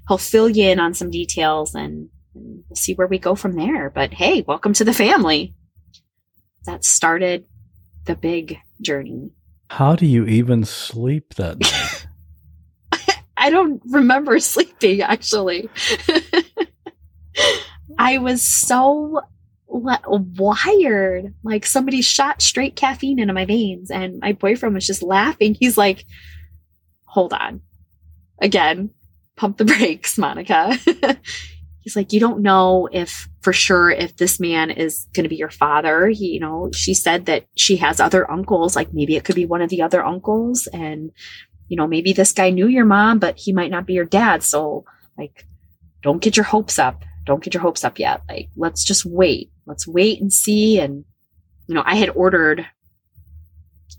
he'll fill you in on some details and, and we'll see where we go from there. But hey, welcome to the family. That started the big journey. How do you even sleep that night? I don't remember sleeping actually. I was so wired. Like somebody shot straight caffeine into my veins. And my boyfriend was just laughing. He's like, hold on. Again, pump the brakes, Monica. he's like, you don't know if for sure if this man is going to be your father. He, you know, she said that she has other uncles, like maybe it could be one of the other uncles. And, you know, maybe this guy knew your mom, but he might not be your dad. So, like, don't get your hopes up. Don't get your hopes up yet. Like, let's just wait. Let's wait and see. And, you know, I had ordered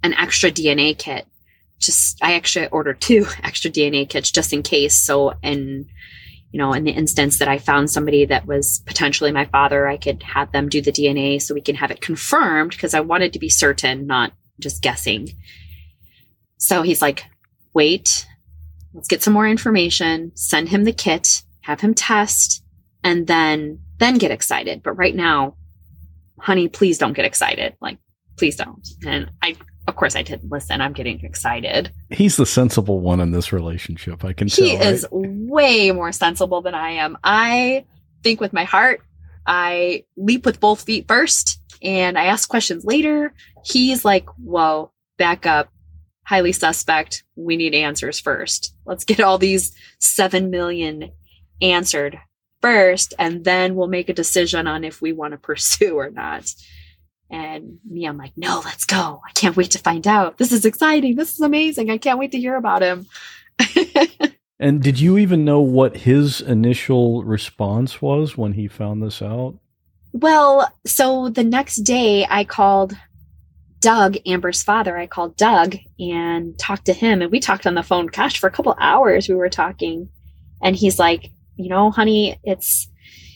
an extra DNA kit. Just, I actually ordered two extra DNA kits just in case. So, and, you know, in the instance that I found somebody that was potentially my father, I could have them do the DNA so we can have it confirmed because I wanted to be certain, not just guessing. So he's like, wait, let's get some more information, send him the kit, have him test, and then then get excited. But right now, honey, please don't get excited. Like, please don't. And I of course I didn't listen. I'm getting excited. He's the sensible one in this relationship. I can he tell. He is way more sensible than I am. I think with my heart. I leap with both feet first and I ask questions later. He's like, whoa, back up. Highly suspect. We need answers first. Let's get all these 7 million answered first, and then we'll make a decision on if we want to pursue or not. And me, I'm like, no, let's go. I can't wait to find out. This is exciting. This is amazing. I can't wait to hear about him. and did you even know what his initial response was when he found this out? Well, so the next day I called Doug, Amber's father. I called Doug and talked to him. And we talked on the phone, gosh, for a couple hours we were talking. And he's like, you know, honey, it's,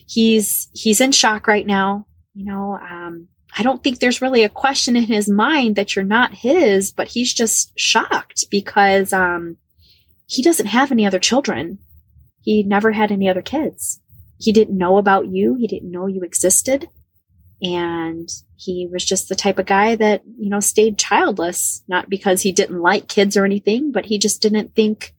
he's, he's in shock right now. You know, um, I don't think there's really a question in his mind that you're not his, but he's just shocked because um, he doesn't have any other children. He never had any other kids. He didn't know about you. He didn't know you existed. And he was just the type of guy that, you know, stayed childless, not because he didn't like kids or anything, but he just didn't think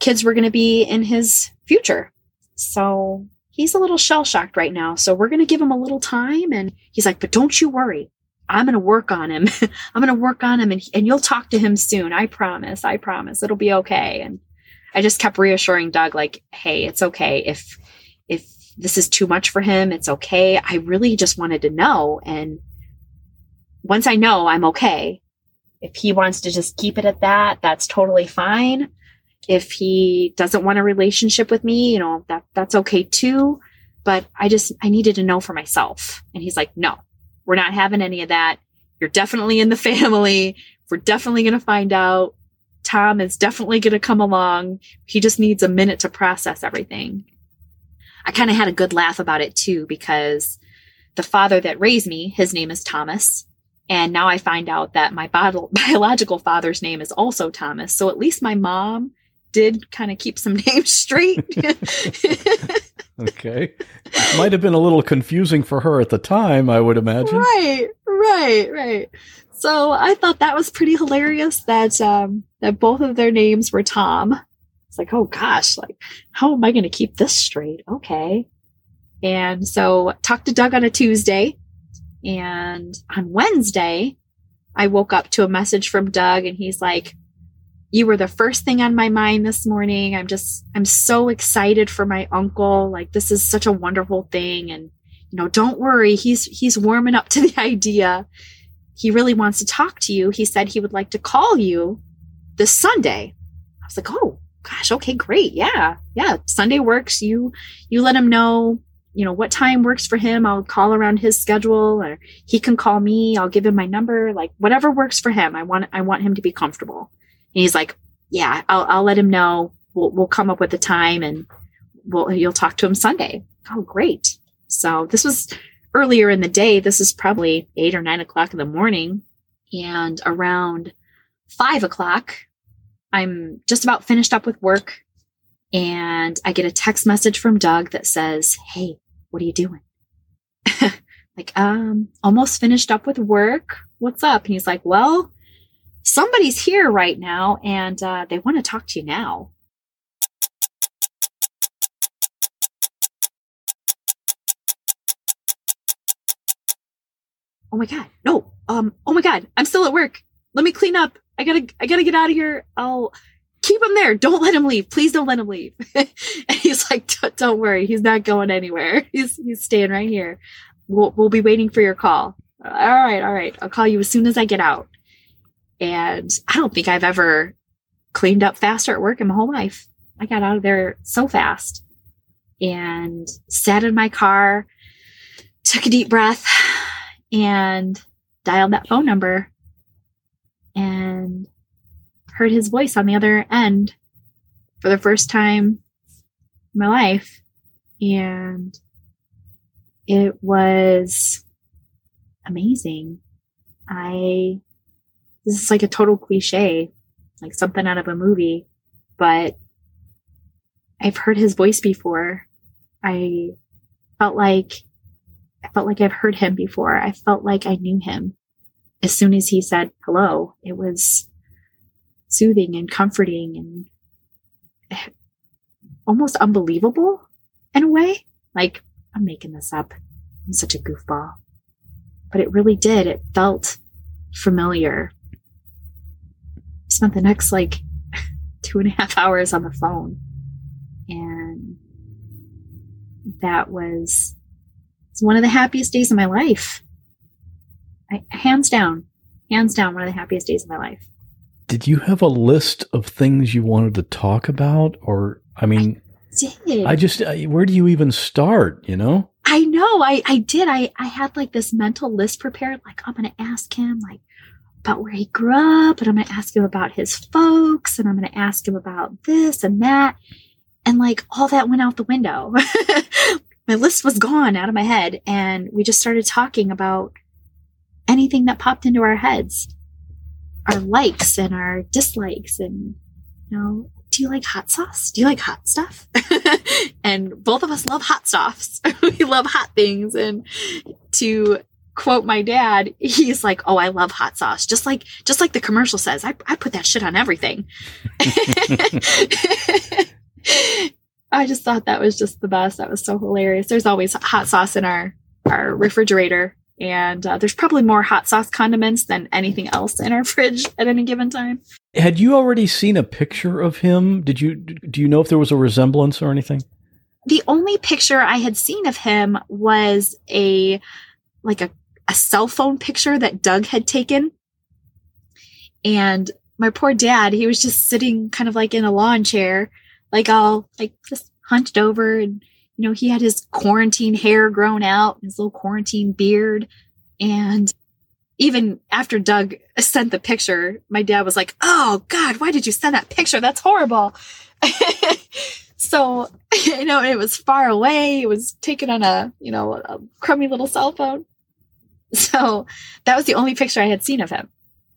kids were going to be in his future. So he's a little shell shocked right now. So we're going to give him a little time. And he's like, but don't you worry. I'm going to work on him. I'm going to work on him and, and you'll talk to him soon. I promise. I promise it'll be okay. And I just kept reassuring Doug, like, Hey, it's okay. If, if this is too much for him, it's okay. I really just wanted to know. And once I know I'm okay, if he wants to just keep it at that, that's totally fine if he doesn't want a relationship with me, you know, that that's okay too. But I just I needed to know for myself. And he's like, "No. We're not having any of that. You're definitely in the family. We're definitely going to find out. Tom is definitely going to come along. He just needs a minute to process everything." I kind of had a good laugh about it too because the father that raised me, his name is Thomas. And now I find out that my biological father's name is also Thomas. So at least my mom did kind of keep some names straight. okay. Might have been a little confusing for her at the time, I would imagine. Right, right, right. So I thought that was pretty hilarious that um, that both of their names were Tom. It's like, oh gosh, like how am I going to keep this straight? Okay. And so talked to Doug on a Tuesday, and on Wednesday, I woke up to a message from Doug, and he's like, you were the first thing on my mind this morning. I'm just, I'm so excited for my uncle. Like, this is such a wonderful thing. And, you know, don't worry. He's, he's warming up to the idea. He really wants to talk to you. He said he would like to call you this Sunday. I was like, oh, gosh, okay, great. Yeah. Yeah. Sunday works. You, you let him know, you know, what time works for him. I'll call around his schedule or he can call me. I'll give him my number, like whatever works for him. I want, I want him to be comfortable. He's like, yeah, I'll, I'll let him know. We'll, we'll come up with a time and we'll, you'll talk to him Sunday. Oh, great. So this was earlier in the day. This is probably eight or nine o'clock in the morning. And around five o'clock, I'm just about finished up with work. And I get a text message from Doug that says, Hey, what are you doing? like, um, almost finished up with work. What's up? And he's like, Well, somebody's here right now and uh, they want to talk to you now. Oh my god, no. Um, oh my god, I'm still at work. Let me clean up. I gotta I gotta get out of here. I'll keep him there. Don't let him leave. Please don't let him leave. and he's like, don't worry. He's not going anywhere. He's, he's staying right here. We'll, we'll be waiting for your call. All right. All right. I'll call you as soon as I get out. And I don't think I've ever cleaned up faster at work in my whole life. I got out of there so fast and sat in my car, took a deep breath and dialed that phone number and heard his voice on the other end for the first time in my life. And it was amazing. I, this is like a total cliche, like something out of a movie, but I've heard his voice before. I felt like, I felt like I've heard him before. I felt like I knew him. As soon as he said hello, it was soothing and comforting and almost unbelievable in a way. Like, I'm making this up. I'm such a goofball. But it really did. It felt familiar. Spent the next like two and a half hours on the phone. And that was it's one of the happiest days of my life. I, hands down, hands down, one of the happiest days of my life. Did you have a list of things you wanted to talk about? Or, I mean, I did. I just, I, where do you even start, you know? I know, I, I did. I, I had like this mental list prepared. Like, I'm going to ask him, like, about where he grew up, and I'm going to ask him about his folks, and I'm going to ask him about this and that. And like, all that went out the window. my list was gone out of my head, and we just started talking about anything that popped into our heads. Our likes and our dislikes and you know do you like hot sauce? Do you like hot stuff? And both of us love hot stuffs we love hot things. And to quote my dad he's like oh i love hot sauce just like just like the commercial says i, I put that shit on everything i just thought that was just the best that was so hilarious there's always hot sauce in our our refrigerator and uh, there's probably more hot sauce condiments than anything else in our fridge at any given time. Had you already seen a picture of him? Did you do you know if there was a resemblance or anything? The only picture I had seen of him was a like a, a cell phone picture that Doug had taken. And my poor dad, he was just sitting kind of like in a lawn chair, like all like just hunched over and you know, he had his quarantine hair grown out, his little quarantine beard. And even after Doug sent the picture, my dad was like, Oh God, why did you send that picture? That's horrible. so, you know, it was far away. It was taken on a, you know, a crummy little cell phone. So that was the only picture I had seen of him.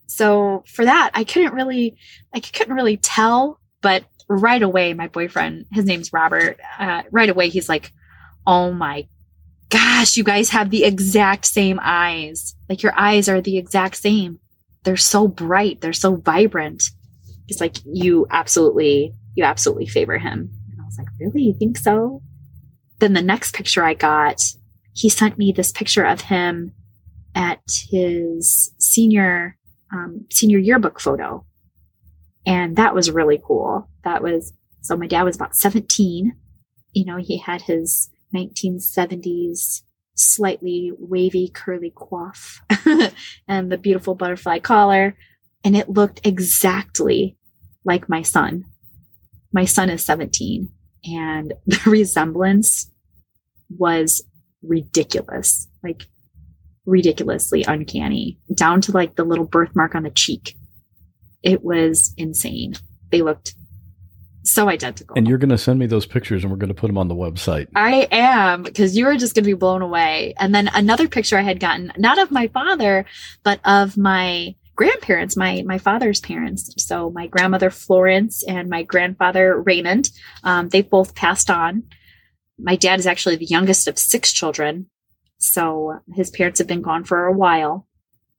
So for that, I couldn't really, I couldn't really tell, but right away, my boyfriend, his name's Robert, uh, right away, he's like, Oh my gosh, you guys have the exact same eyes. Like your eyes are the exact same. They're so bright. They're so vibrant. It's like, you absolutely, you absolutely favor him. And I was like, really? You think so? Then the next picture I got, he sent me this picture of him at his senior, um, senior yearbook photo. And that was really cool. That was, so my dad was about 17. You know, he had his 1970s slightly wavy curly coif and the beautiful butterfly collar. And it looked exactly like my son. My son is 17 and the resemblance was ridiculous, like ridiculously uncanny down to like the little birthmark on the cheek it was insane. They looked so identical. And you're going to send me those pictures and we're going to put them on the website. I am because you are just going to be blown away. And then another picture I had gotten, not of my father, but of my grandparents, my my father's parents. So my grandmother Florence and my grandfather Raymond. Um, they both passed on. My dad is actually the youngest of six children, so his parents have been gone for a while.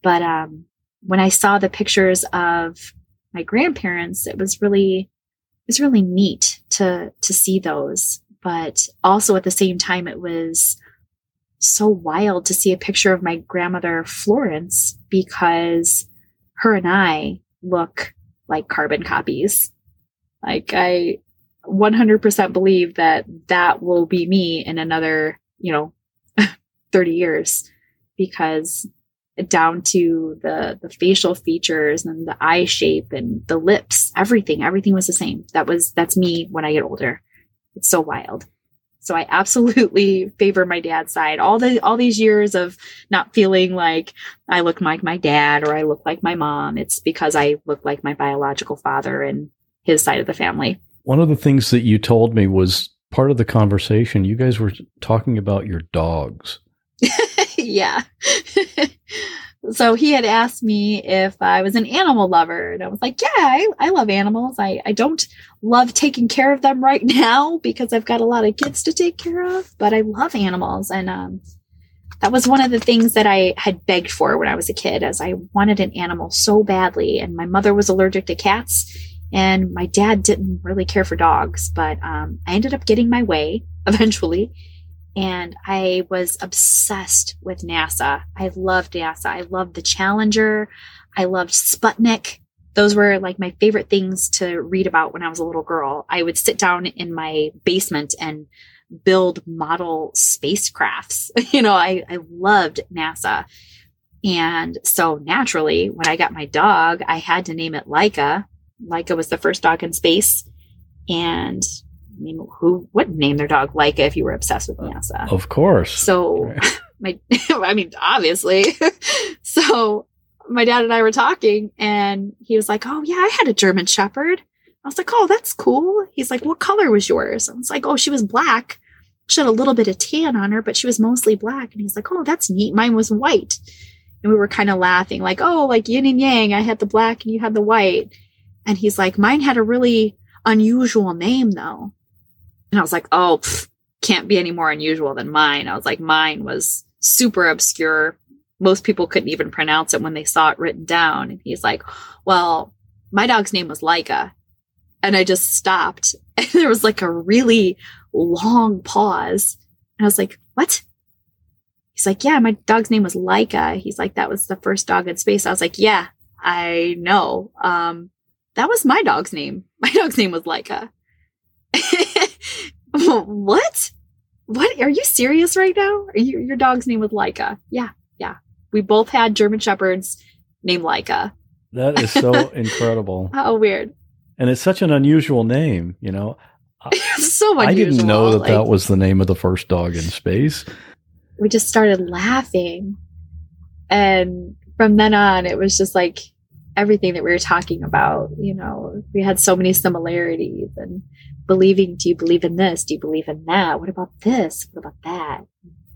But um, when I saw the pictures of my grandparents, it was really, it was really neat to, to see those. But also at the same time, it was so wild to see a picture of my grandmother Florence because her and I look like carbon copies. Like I 100% believe that that will be me in another, you know, 30 years because down to the the facial features and the eye shape and the lips, everything, everything was the same. That was that's me when I get older. It's so wild. So I absolutely favor my dad's side. All the all these years of not feeling like I look like my dad or I look like my mom, it's because I look like my biological father and his side of the family. One of the things that you told me was part of the conversation. You guys were talking about your dogs. yeah. so he had asked me if I was an animal lover. And I was like, yeah, I, I love animals. I, I don't love taking care of them right now because I've got a lot of kids to take care of, but I love animals. And um, that was one of the things that I had begged for when I was a kid, as I wanted an animal so badly. And my mother was allergic to cats. And my dad didn't really care for dogs, but um, I ended up getting my way eventually and I was obsessed with NASA. I loved NASA. I loved the Challenger. I loved Sputnik. Those were like my favorite things to read about when I was a little girl. I would sit down in my basement and build model spacecrafts. you know, I, I loved NASA. And so naturally, when I got my dog, I had to name it Laika. Laika was the first dog in space. And mean, who wouldn't name their dog Laika if you were obsessed with uh, NASA? Of course. So, my, I mean, obviously. so, my dad and I were talking, and he was like, "Oh yeah, I had a German Shepherd." I was like, "Oh, that's cool." He's like, "What color was yours?" I was like, "Oh, she was black. She had a little bit of tan on her, but she was mostly black." And he's like, "Oh, that's neat. Mine was white." And we were kind of laughing, like, "Oh, like yin and yang. I had the black and you had the white." And he's like, "Mine had a really unusual name, though." And I was like, oh, pff, can't be any more unusual than mine. I was like, mine was super obscure. Most people couldn't even pronounce it when they saw it written down. And he's like, well, my dog's name was Laika. And I just stopped. And there was like a really long pause. And I was like, what? He's like, yeah, my dog's name was Laika. He's like, that was the first dog in space. I was like, yeah, I know. Um, that was my dog's name. My dog's name was Laika. what? What? Are you serious right now? You, your dog's name was Laika. Yeah, yeah. We both had German Shepherds named Laika. That is so incredible. How weird. And it's such an unusual name, you know. so unusual. I didn't know that like, that was the name of the first dog in space. We just started laughing. And from then on, it was just like everything that we were talking about. You know, we had so many similarities and believing do you believe in this? Do you believe in that? What about this? What about that?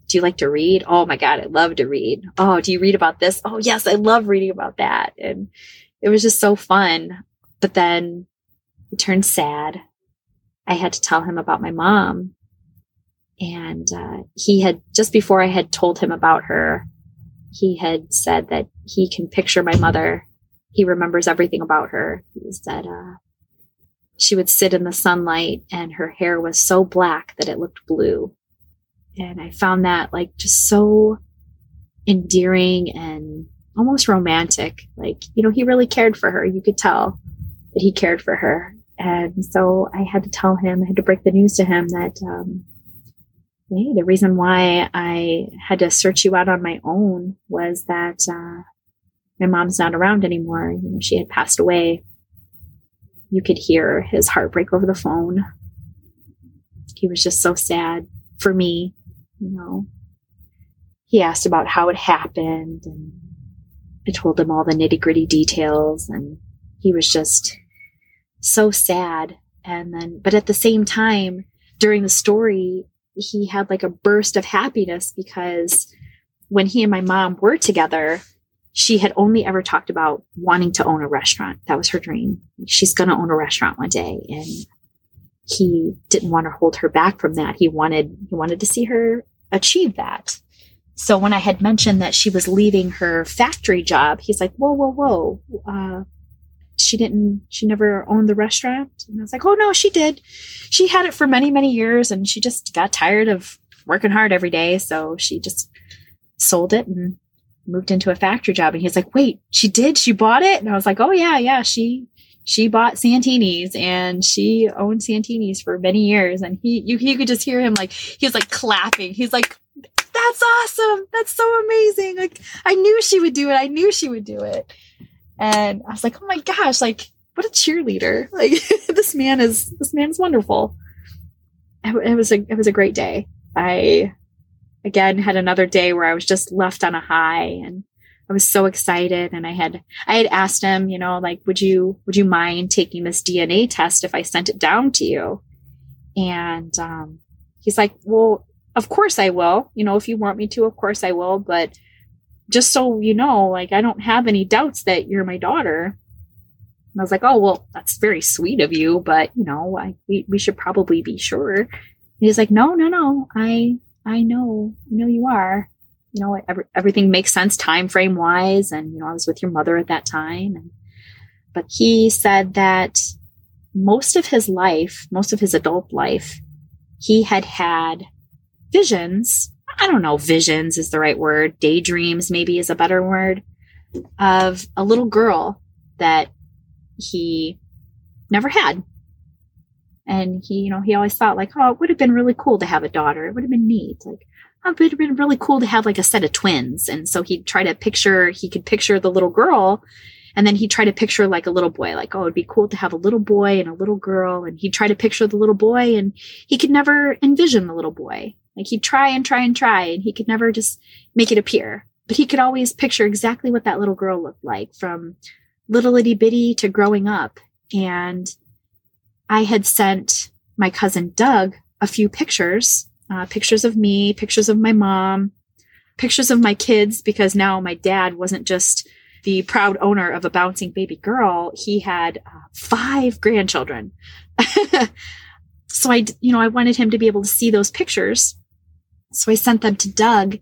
Do you like to read? Oh my god i love to read. Oh do you read about this? Oh yes i love reading about that. And it was just so fun. But then it turned sad. I had to tell him about my mom. And uh, he had just before i had told him about her he had said that he can picture my mother he remembers everything about her he said uh, she would sit in the sunlight and her hair was so black that it looked blue. And I found that like just so endearing and almost romantic. Like, you know, he really cared for her. You could tell that he cared for her. And so I had to tell him, I had to break the news to him that, um, hey, the reason why I had to search you out on my own was that, uh, my mom's not around anymore. You know, she had passed away you could hear his heartbreak over the phone. He was just so sad for me, you know. He asked about how it happened and I told him all the nitty gritty details and he was just so sad. And then, but at the same time, during the story, he had like a burst of happiness because when he and my mom were together, she had only ever talked about wanting to own a restaurant. That was her dream. She's going to own a restaurant one day. And he didn't want to hold her back from that. He wanted, he wanted to see her achieve that. So when I had mentioned that she was leaving her factory job, he's like, whoa, whoa, whoa. Uh, she didn't, she never owned the restaurant. And I was like, oh no, she did. She had it for many, many years and she just got tired of working hard every day. So she just sold it and moved into a factory job and he's like wait she did she bought it and i was like oh yeah yeah she she bought Santini's and she owned Santini's for many years. And he, you, you could just hear him like, he was like clapping. He's like, that's awesome. That's so amazing. Like, I knew she would do it. I knew she would do it. And I was like, oh my gosh, like, what a cheerleader. Like, this man is, this man is wonderful. It, it was a, it was a great day. I, again, had another day where I was just left on a high and I was so excited and I had I had asked him, you know, like would you would you mind taking this DNA test if I sent it down to you? And um he's like, "Well, of course I will. You know, if you want me to, of course I will, but just so you know, like I don't have any doubts that you're my daughter." And I was like, "Oh, well, that's very sweet of you, but, you know, I we, we should probably be sure." He's like, "No, no, no. I I know. I know you are." you know every, everything makes sense time frame wise and you know i was with your mother at that time and, but he said that most of his life most of his adult life he had had visions i don't know visions is the right word daydreams maybe is a better word of a little girl that he never had and he you know he always thought like oh it would have been really cool to have a daughter it would have been neat like oh, it would have been really cool to have like a set of twins. And so he'd try to picture, he could picture the little girl and then he'd try to picture like a little boy, like, oh, it'd be cool to have a little boy and a little girl. And he'd try to picture the little boy and he could never envision the little boy. Like he'd try and try and try and he could never just make it appear. But he could always picture exactly what that little girl looked like from little itty bitty to growing up. And I had sent my cousin Doug a few pictures uh, pictures of me, pictures of my mom, pictures of my kids, because now my dad wasn't just the proud owner of a bouncing baby girl. He had uh, five grandchildren. so I, you know, I wanted him to be able to see those pictures. So I sent them to Doug.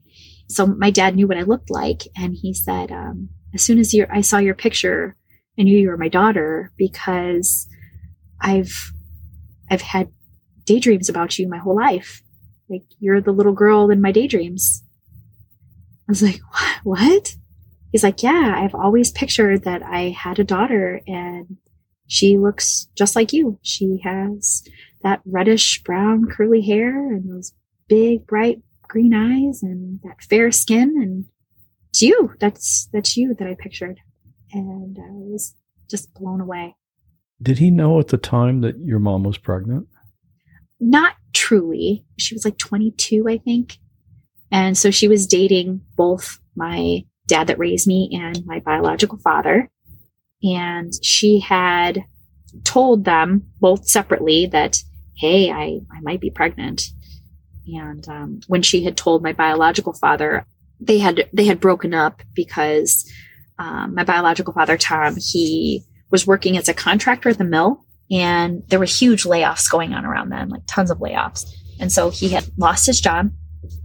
So my dad knew what I looked like. And he said, um, as soon as you, I saw your picture, I knew you were my daughter because I've, I've had daydreams about you my whole life. Like, you're the little girl in my daydreams. I was like, what? what? He's like, yeah, I've always pictured that I had a daughter and she looks just like you. She has that reddish brown curly hair and those big bright green eyes and that fair skin and it's you. That's that's you that I pictured. And I was just blown away. Did he know at the time that your mom was pregnant? Not truly. She was like 22, I think. And so she was dating both my dad that raised me and my biological father. And she had told them both separately that, hey, I, I might be pregnant. And um, when she had told my biological father, they had they had broken up because um, my biological father Tom he was working as a contractor at the mill and there were huge layoffs going on around then, like tons of layoffs. And so he had lost his job.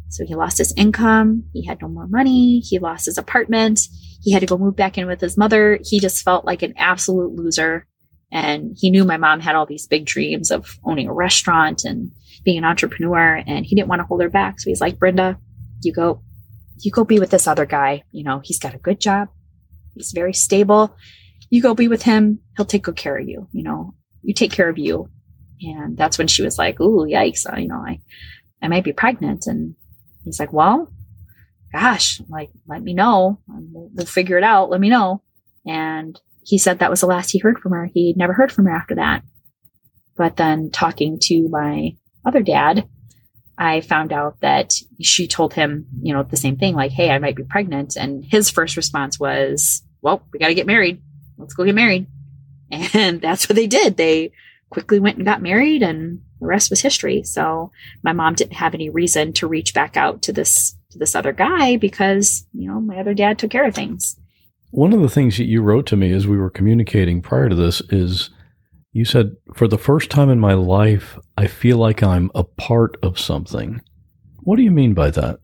So he lost his income. He had no more money. He lost his apartment. He had to go move back in with his mother. He just felt like an absolute loser. And he knew my mom had all these big dreams of owning a restaurant and being an entrepreneur. And he didn't want to hold her back. So he's like, Brenda, you go, you go be with this other guy. You know, he's got a good job. He's very stable. You go be with him. He'll take good care of you. You know, you take care of you. And that's when she was like, ooh, yikes. you know, I, I might be pregnant. And he's like, well, gosh, like, let me know. Um, we'll, we'll figure it out. Let me know. And he said that was the last he heard from her. He never heard from her after that. But then talking to my other dad, I found out that she told him, you know, the same thing, like, hey, I might be pregnant. And his first response was, well, we got to get married. Let's go get married. And that's what they did. They quickly went and got married and the rest was history. So my mom didn't have any reason to reach back out to this to this other guy because, you know, my other dad took care of things. One of the things that you wrote to me as we were communicating prior to this is you said, For the first time in my life, I feel like I'm a part of something. What do you mean by that?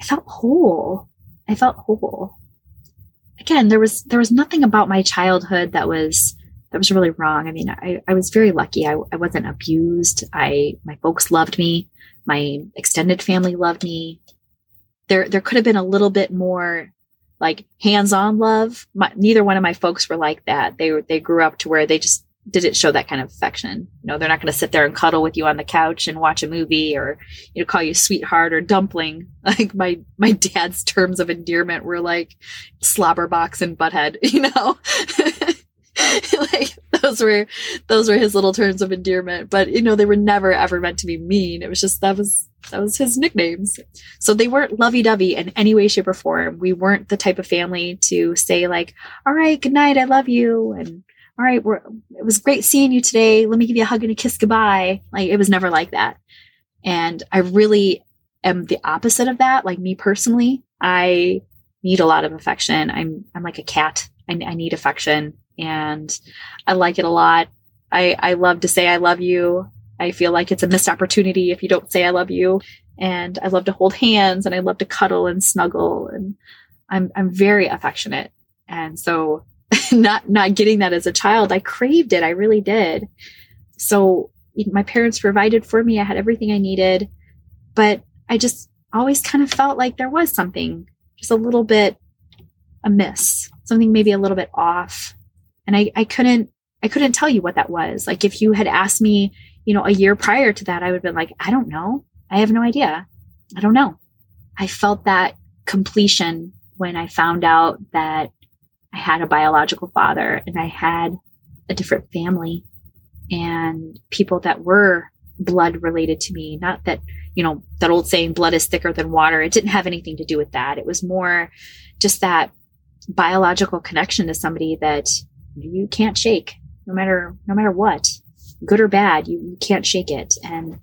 I felt whole. I felt whole again, there was there was nothing about my childhood that was that was really wrong. I mean, I, I was very lucky. I, I wasn't abused. I my folks loved me. My extended family loved me. There there could have been a little bit more like hands-on love. My, neither one of my folks were like that. They were, they grew up to where they just didn't show that kind of affection. You know, they're not going to sit there and cuddle with you on the couch and watch a movie or, you know, call you sweetheart or dumpling. Like my, my dad's terms of endearment were like slobberbox and butthead, you know? like those were, those were his little terms of endearment, but you know, they were never ever meant to be mean. It was just, that was, that was his nicknames. So they weren't lovey dovey in any way, shape or form. We weren't the type of family to say like, all right, good night. I love you. And, all right, we're, it was great seeing you today. Let me give you a hug and a kiss goodbye. Like it was never like that. And I really am the opposite of that. Like me personally, I need a lot of affection. I'm, I'm like a cat. I, I need affection and I like it a lot. I, I love to say I love you. I feel like it's a missed opportunity if you don't say I love you. And I love to hold hands and I love to cuddle and snuggle and I'm I'm very affectionate. And so not not getting that as a child, I craved it. I really did. So my parents provided for me. I had everything I needed, but I just always kind of felt like there was something just a little bit amiss, something maybe a little bit off. And I, I couldn't, I couldn't tell you what that was. Like if you had asked me, you know, a year prior to that, I would have been like, I don't know. I have no idea. I don't know. I felt that completion when I found out that I had a biological father and I had a different family and people that were blood related to me. Not that, you know, that old saying, blood is thicker than water. It didn't have anything to do with that. It was more just that biological connection to somebody that you can't shake no matter, no matter what, good or bad, you, you can't shake it. And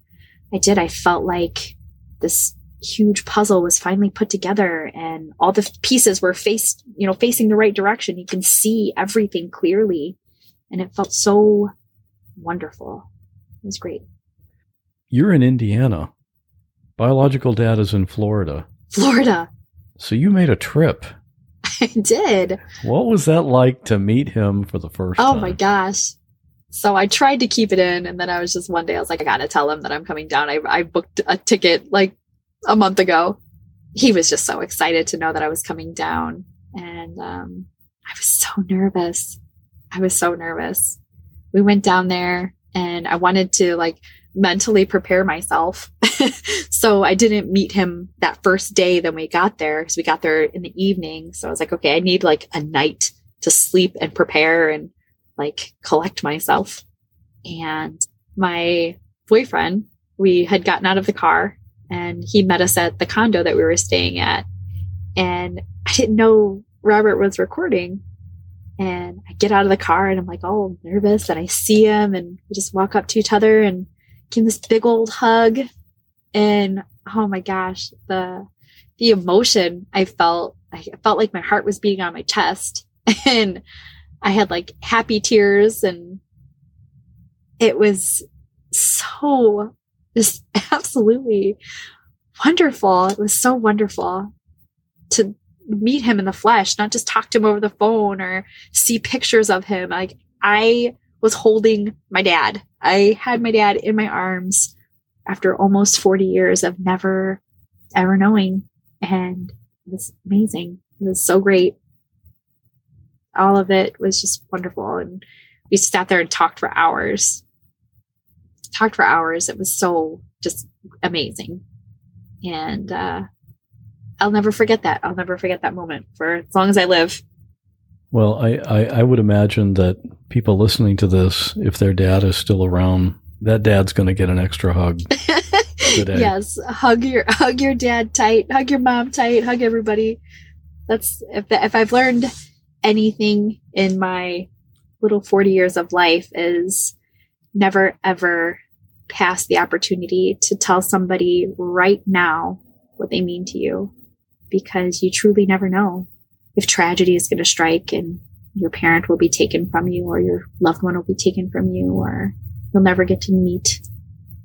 I did. I felt like this huge puzzle was finally put together and all the pieces were faced, you know, facing the right direction. You can see everything clearly. And it felt so wonderful. It was great. You're in Indiana. Biological dad is in Florida. Florida. So you made a trip. I did. What was that like to meet him for the first oh time? my gosh. So I tried to keep it in and then I was just one day I was like, I gotta tell him that I'm coming down. I, I booked a ticket like a month ago. He was just so excited to know that I was coming down. And um, I was so nervous. I was so nervous. We went down there and I wanted to like mentally prepare myself. so I didn't meet him that first day that we got there because we got there in the evening. So I was like, okay, I need like a night to sleep and prepare and like collect myself. And my boyfriend, we had gotten out of the car and he met us at the condo that we were staying at. And I didn't know Robert was recording. And I get out of the car and I'm like all nervous and I see him and we just walk up to each other and give this big old hug. And oh my gosh, the the emotion I felt, I felt like my heart was beating on my chest. And I had like happy tears and it was so just absolutely wonderful. It was so wonderful to meet him in the flesh, not just talk to him over the phone or see pictures of him. Like I was holding my dad. I had my dad in my arms after almost 40 years of never ever knowing. And it was amazing. It was so great. All of it was just wonderful. And we sat there and talked for hours. Talked for hours. It was so just amazing. And uh, I'll never forget that. I'll never forget that moment for as long as I live. Well, I, I, I, would imagine that people listening to this, if their dad is still around, that dad's going to get an extra hug today. yes, hug your hug your dad tight, hug your mom tight, hug everybody. That's if if I've learned anything in my little forty years of life is never ever pass the opportunity to tell somebody right now what they mean to you because you truly never know if tragedy is going to strike and your parent will be taken from you or your loved one will be taken from you or you'll never get to meet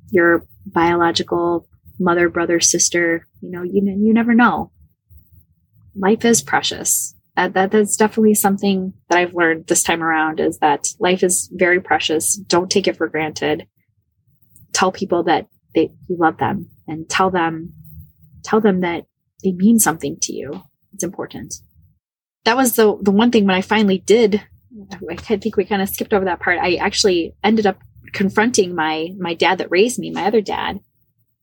your biological mother, brother, sister. You know, you, you never know. Life is precious. That, that that's definitely something that I've learned this time around is that life is very precious. Don't take it for granted. Tell people that they, you love them and tell them, tell them that they mean something to you. It's important. that was the the one thing when I finally did. I think we kind of skipped over that part. I actually ended up confronting my my dad that raised me, my other dad,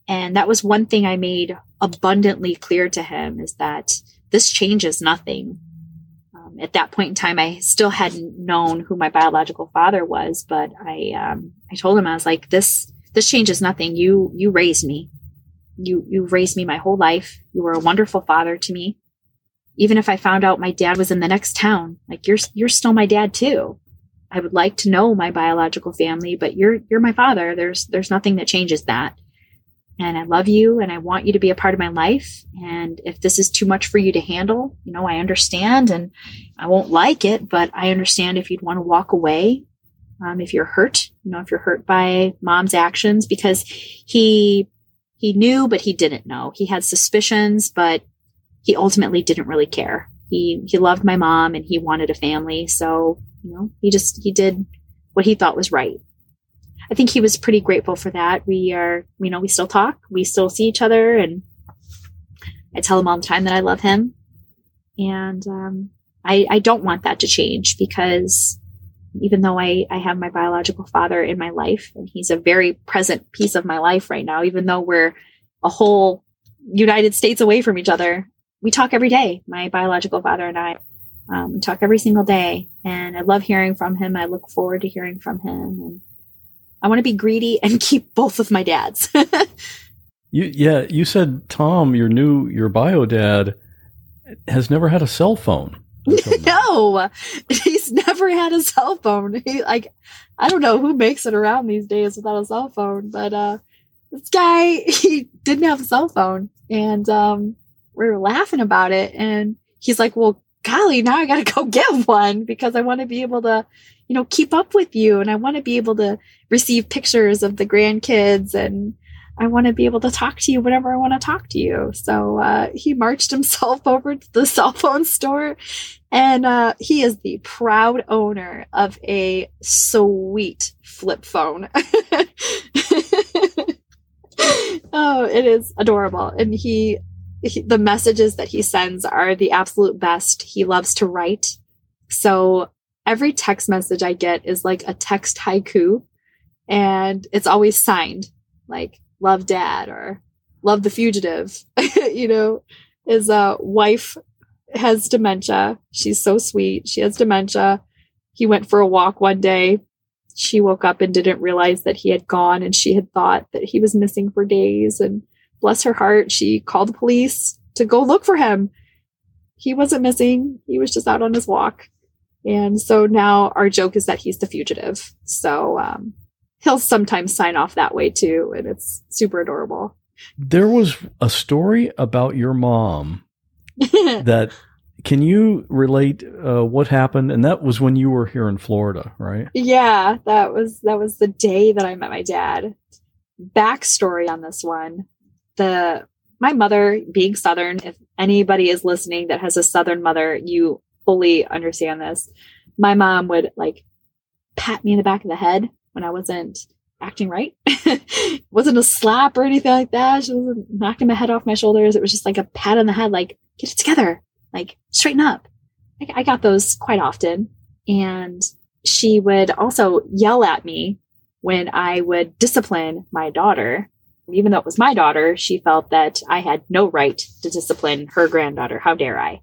and that was one thing I made abundantly clear to him is that this changes nothing. Um, at that point in time, I still hadn't known who my biological father was, but I um, I told him I was like this this changes nothing. You you raised me. You you raised me my whole life. You were a wonderful father to me even if I found out my dad was in the next town, like you're you're still my dad too. I would like to know my biological family, but you're you're my father. There's there's nothing that changes that. And I love you and I want you to be a part of my life. And if this is too much for you to handle, you know, I understand and I won't like it, but I understand if you'd want to walk away. Um, if you're hurt, you know, if you're hurt by mom's actions, because he he knew, but he didn't know. He had suspicions, but he ultimately didn't really care. He he loved my mom and he wanted a family, so you know he just he did what he thought was right. I think he was pretty grateful for that. We are you know we still talk, we still see each other, and I tell him all the time that I love him, and um, I I don't want that to change because even though I, I have my biological father in my life and he's a very present piece of my life right now, even though we're a whole United States away from each other, we talk every day. My biological father and I um, talk every single day, and I love hearing from him. I look forward to hearing from him, and I want to be greedy and keep both of my dads. you, yeah, you said Tom, your new your bio dad, has never had a cell phone. no, he's never had a cell phone. He, like, I don't know who makes it around these days without a cell phone, but uh, this guy he didn't have a cell phone, and um, we were laughing about it and he's like, well, golly, now I got to go get one because I want to be able to, you know, keep up with you and I want to be able to receive pictures of the grandkids and I want to be able to talk to you whenever I want to talk to you. So uh, he marched himself over to the cell phone store and uh, he is the proud owner of a sweet flip phone. oh, it is adorable. And he he, the messages that he sends are the absolute best. He loves to write. So every text message I get is like a text haiku and it's always signed like love dad or love the fugitive. you know, his uh, wife has dementia. She's so sweet. She has dementia. He went for a walk one day. She woke up and didn't realize that he had gone and she had thought that he was missing for days and bless her heart, she called the police to go look for him. He wasn't missing. He was just out on his walk. And so now our joke is that he's the fugitive. So um, he'll sometimes sign off that way too. And it's super adorable. There was a story about your mom that can you relate uh, what happened? And that was when you were here in Florida, right? Yeah, that was that was the day that I met my dad. Backstory on this one: the my mother being southern if anybody is listening that has a southern mother you fully understand this my mom would like pat me in the back of the head when i wasn't acting right. Wasn't a slap or anything like that. She wasn't knocking my head off my shoulders. It was just like a pat on the head like get it together. Like straighten up. I, I got those quite often. And she would also yell at me when i would discipline my daughter. Even though it was my daughter, she felt that I had no right to discipline her granddaughter. How dare I?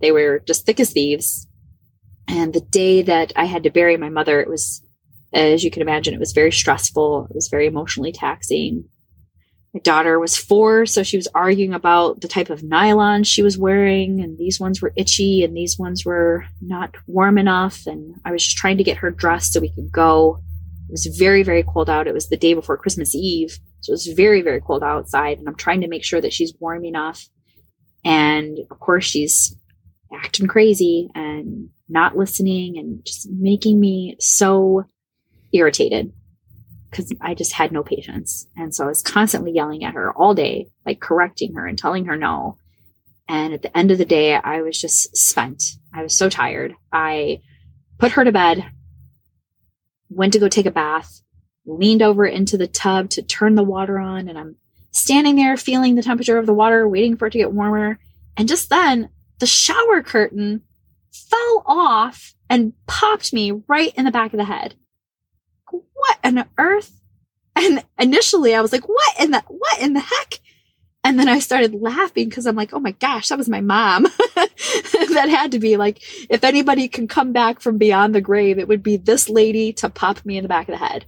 They were just thick as thieves. And the day that I had to bury my mother, it was, as you can imagine, it was very stressful. It was very emotionally taxing. My daughter was four, so she was arguing about the type of nylon she was wearing, and these ones were itchy, and these ones were not warm enough. And I was just trying to get her dressed so we could go. It was very, very cold out. It was the day before Christmas Eve. So it was very, very cold outside. And I'm trying to make sure that she's warm enough. And of course, she's acting crazy and not listening and just making me so irritated because I just had no patience. And so I was constantly yelling at her all day, like correcting her and telling her no. And at the end of the day, I was just spent. I was so tired. I put her to bed went to go take a bath, leaned over into the tub to turn the water on, and I'm standing there feeling the temperature of the water, waiting for it to get warmer. And just then, the shower curtain fell off and popped me right in the back of the head. What on earth? And initially I was like, what in the, what in the heck? And then I started laughing because I'm like, oh my gosh, that was my mom. that had to be like, if anybody can come back from beyond the grave, it would be this lady to pop me in the back of the head.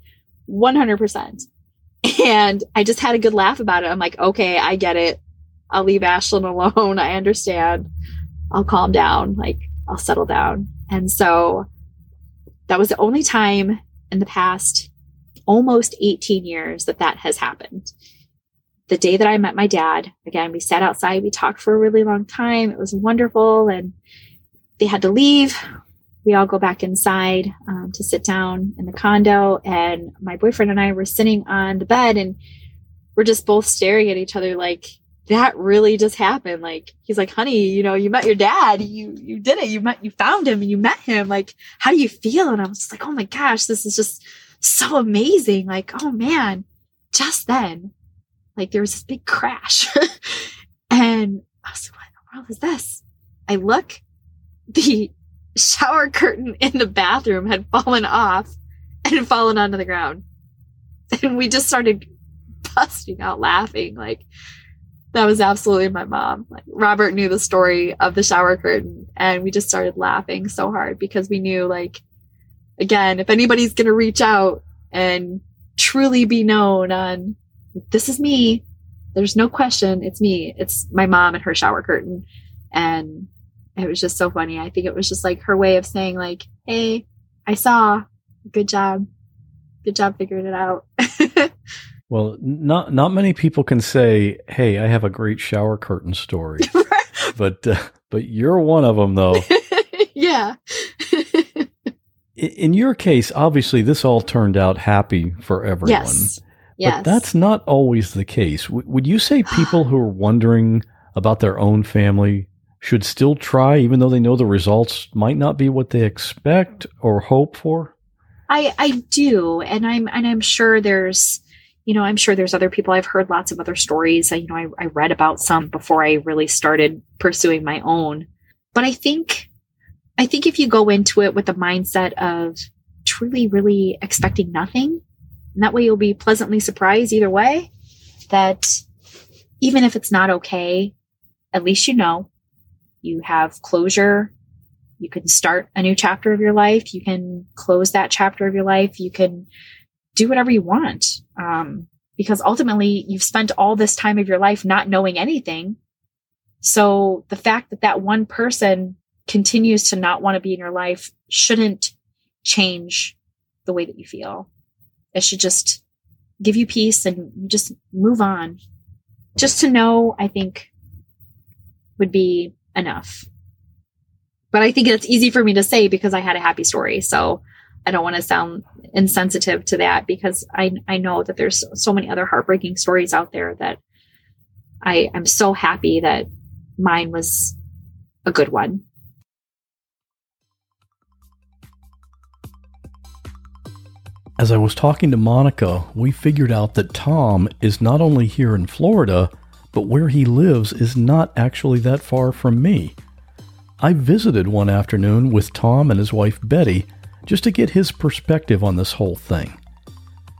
100%. And I just had a good laugh about it. I'm like, okay, I get it. I'll leave Ashlyn alone. I understand. I'll calm down. Like, I'll settle down. And so that was the only time in the past almost 18 years that that has happened. The day that I met my dad, again, we sat outside, we talked for a really long time. It was wonderful. And they had to leave. We all go back inside um, to sit down in the condo. And my boyfriend and I were sitting on the bed and we're just both staring at each other like, that really just happened. Like he's like, honey, you know, you met your dad. You you did it. You met you found him and you met him. Like, how do you feel? And I was just like, oh my gosh, this is just so amazing. Like, oh man, just then, like there was this big crash. and I was like, what in the world is this? I look, the shower curtain in the bathroom had fallen off and fallen onto the ground. And we just started busting out laughing. Like, that was absolutely my mom. Like Robert knew the story of the shower curtain and we just started laughing so hard because we knew like again, if anybody's going to reach out and truly be known on this is me, there's no question it's me. It's my mom and her shower curtain. And it was just so funny. I think it was just like her way of saying like, Hey, I saw good job. Good job figuring it out. Well, not not many people can say, "Hey, I have a great shower curtain story," but uh, but you're one of them, though. yeah. In your case, obviously, this all turned out happy for everyone. Yes. Yes. But that's not always the case. W- would you say people who are wondering about their own family should still try, even though they know the results might not be what they expect or hope for? I I do, and I'm and I'm sure there's you know, I'm sure there's other people. I've heard lots of other stories. I, you know, I, I read about some before I really started pursuing my own. But I think, I think if you go into it with the mindset of truly, really expecting nothing, and that way you'll be pleasantly surprised either way, that even if it's not okay, at least you know you have closure. You can start a new chapter of your life. You can close that chapter of your life. You can do whatever you want. Um, because ultimately you've spent all this time of your life not knowing anything. So the fact that that one person continues to not want to be in your life shouldn't change the way that you feel. It should just give you peace and just move on. Just to know, I think would be enough. But I think it's easy for me to say because I had a happy story. So I don't want to sound insensitive to that because I I know that there's so many other heartbreaking stories out there that I I'm so happy that mine was a good one. As I was talking to Monica, we figured out that Tom is not only here in Florida, but where he lives is not actually that far from me. I visited one afternoon with Tom and his wife Betty just to get his perspective on this whole thing.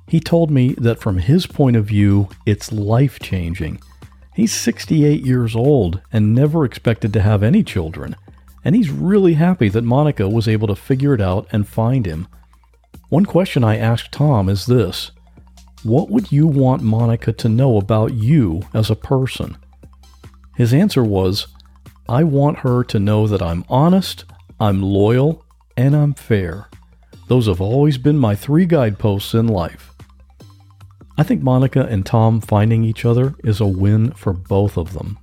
He told me that from his point of view, it's life changing. He's 68 years old and never expected to have any children, and he's really happy that Monica was able to figure it out and find him. One question I asked Tom is this What would you want Monica to know about you as a person? His answer was, I want her to know that I'm honest, I'm loyal, and I'm fair. Those have always been my three guideposts in life. I think Monica and Tom finding each other is a win for both of them.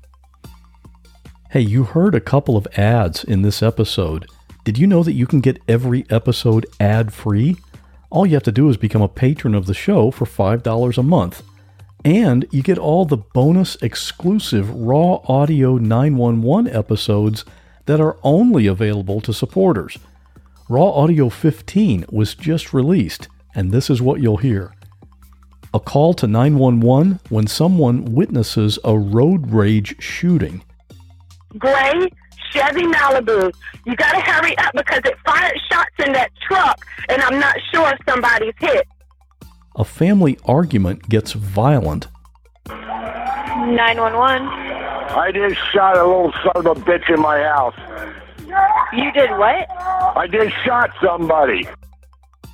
Hey, you heard a couple of ads in this episode. Did you know that you can get every episode ad free? All you have to do is become a patron of the show for $5 a month. And you get all the bonus exclusive raw audio 911 episodes that are only available to supporters. Raw Audio 15 was just released, and this is what you'll hear. A call to 911 when someone witnesses a road rage shooting. Gray Chevy Malibu. You got to hurry up because it fired shots in that truck, and I'm not sure if somebody's hit. A family argument gets violent. 911. I just shot a little son of a bitch in my house. You did what? I just shot somebody.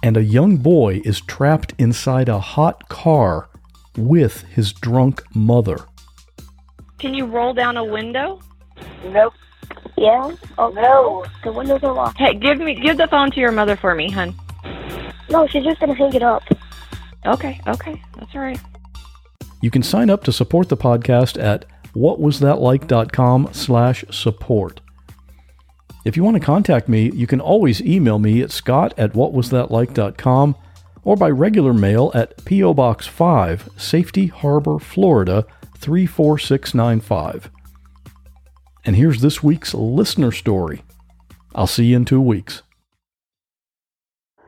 And a young boy is trapped inside a hot car with his drunk mother. Can you roll down a window? Nope. Yeah? Oh, no. The windows are locked. Hey, give me give the phone to your mother for me, hun. No, she's just going to hang it up. Okay, okay. That's all right. You can sign up to support the podcast at whatwasthatlike.com slash support. If you want to contact me, you can always email me at scott at whatwasthatlike.com or by regular mail at P.O. Box 5, Safety Harbor, Florida 34695. And here's this week's listener story. I'll see you in two weeks.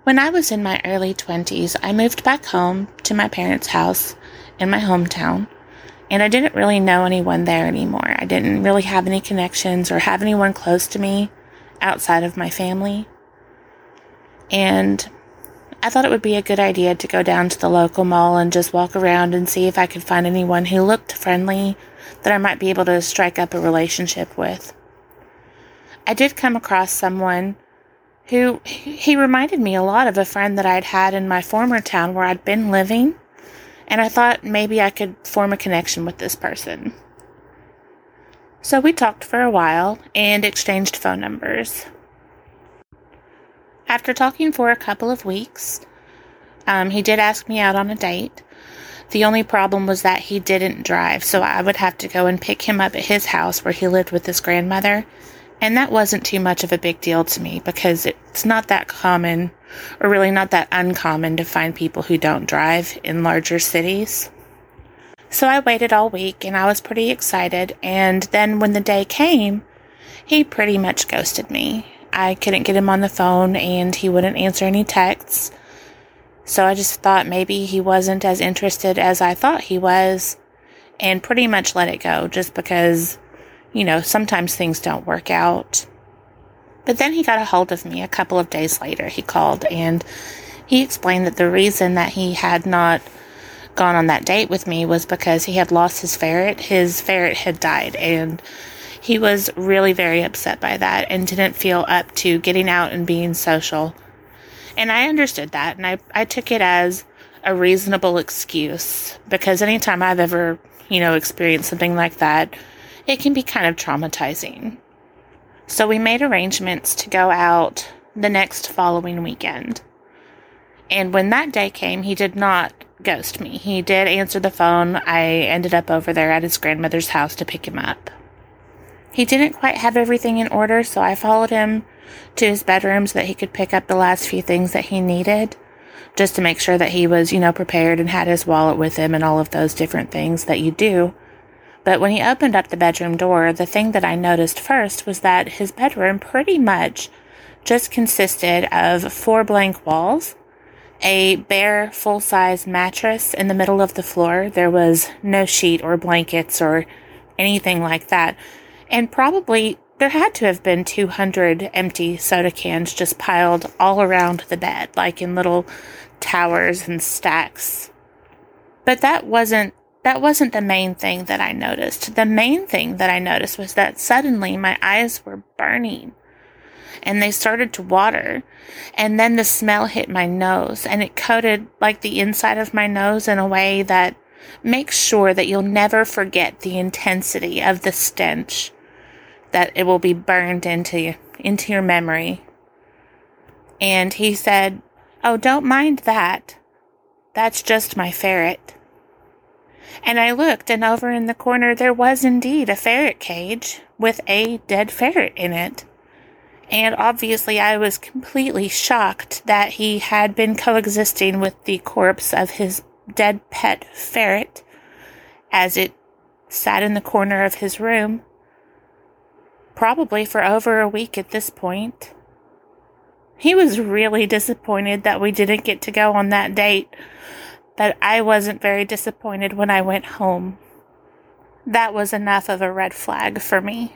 When I was in my early 20s, I moved back home to my parents' house in my hometown, and I didn't really know anyone there anymore. I didn't really have any connections or have anyone close to me outside of my family. And I thought it would be a good idea to go down to the local mall and just walk around and see if I could find anyone who looked friendly that I might be able to strike up a relationship with. I did come across someone who he reminded me a lot of a friend that I'd had in my former town where I'd been living, and I thought maybe I could form a connection with this person. So we talked for a while and exchanged phone numbers. After talking for a couple of weeks, um, he did ask me out on a date. The only problem was that he didn't drive, so I would have to go and pick him up at his house where he lived with his grandmother. And that wasn't too much of a big deal to me because it's not that common, or really not that uncommon, to find people who don't drive in larger cities. So I waited all week and I was pretty excited. And then when the day came, he pretty much ghosted me. I couldn't get him on the phone and he wouldn't answer any texts. So I just thought maybe he wasn't as interested as I thought he was and pretty much let it go just because, you know, sometimes things don't work out. But then he got a hold of me a couple of days later. He called and he explained that the reason that he had not gone on that date with me was because he had lost his ferret. His ferret had died and he was really very upset by that and didn't feel up to getting out and being social. And I understood that and I, I took it as a reasonable excuse because anytime I've ever, you know, experienced something like that, it can be kind of traumatizing. So we made arrangements to go out the next following weekend. And when that day came, he did not ghost me. He did answer the phone. I ended up over there at his grandmother's house to pick him up. He didn't quite have everything in order, so I followed him to his bedroom so that he could pick up the last few things that he needed, just to make sure that he was, you know, prepared and had his wallet with him and all of those different things that you do. But when he opened up the bedroom door, the thing that I noticed first was that his bedroom pretty much just consisted of four blank walls, a bare full size mattress in the middle of the floor. There was no sheet or blankets or anything like that and probably there had to have been 200 empty soda cans just piled all around the bed, like in little towers and stacks. But that wasn't that wasn't the main thing that I noticed. The main thing that I noticed was that suddenly my eyes were burning and they started to water. And then the smell hit my nose and it coated like the inside of my nose in a way that makes sure that you'll never forget the intensity of the stench that it will be burned into into your memory. And he said, "Oh, don't mind that. That's just my ferret." And I looked, and over in the corner there was indeed a ferret cage with a dead ferret in it. And obviously, I was completely shocked that he had been coexisting with the corpse of his dead pet ferret as it sat in the corner of his room probably for over a week at this point. He was really disappointed that we didn't get to go on that date, but I wasn't very disappointed when I went home. That was enough of a red flag for me.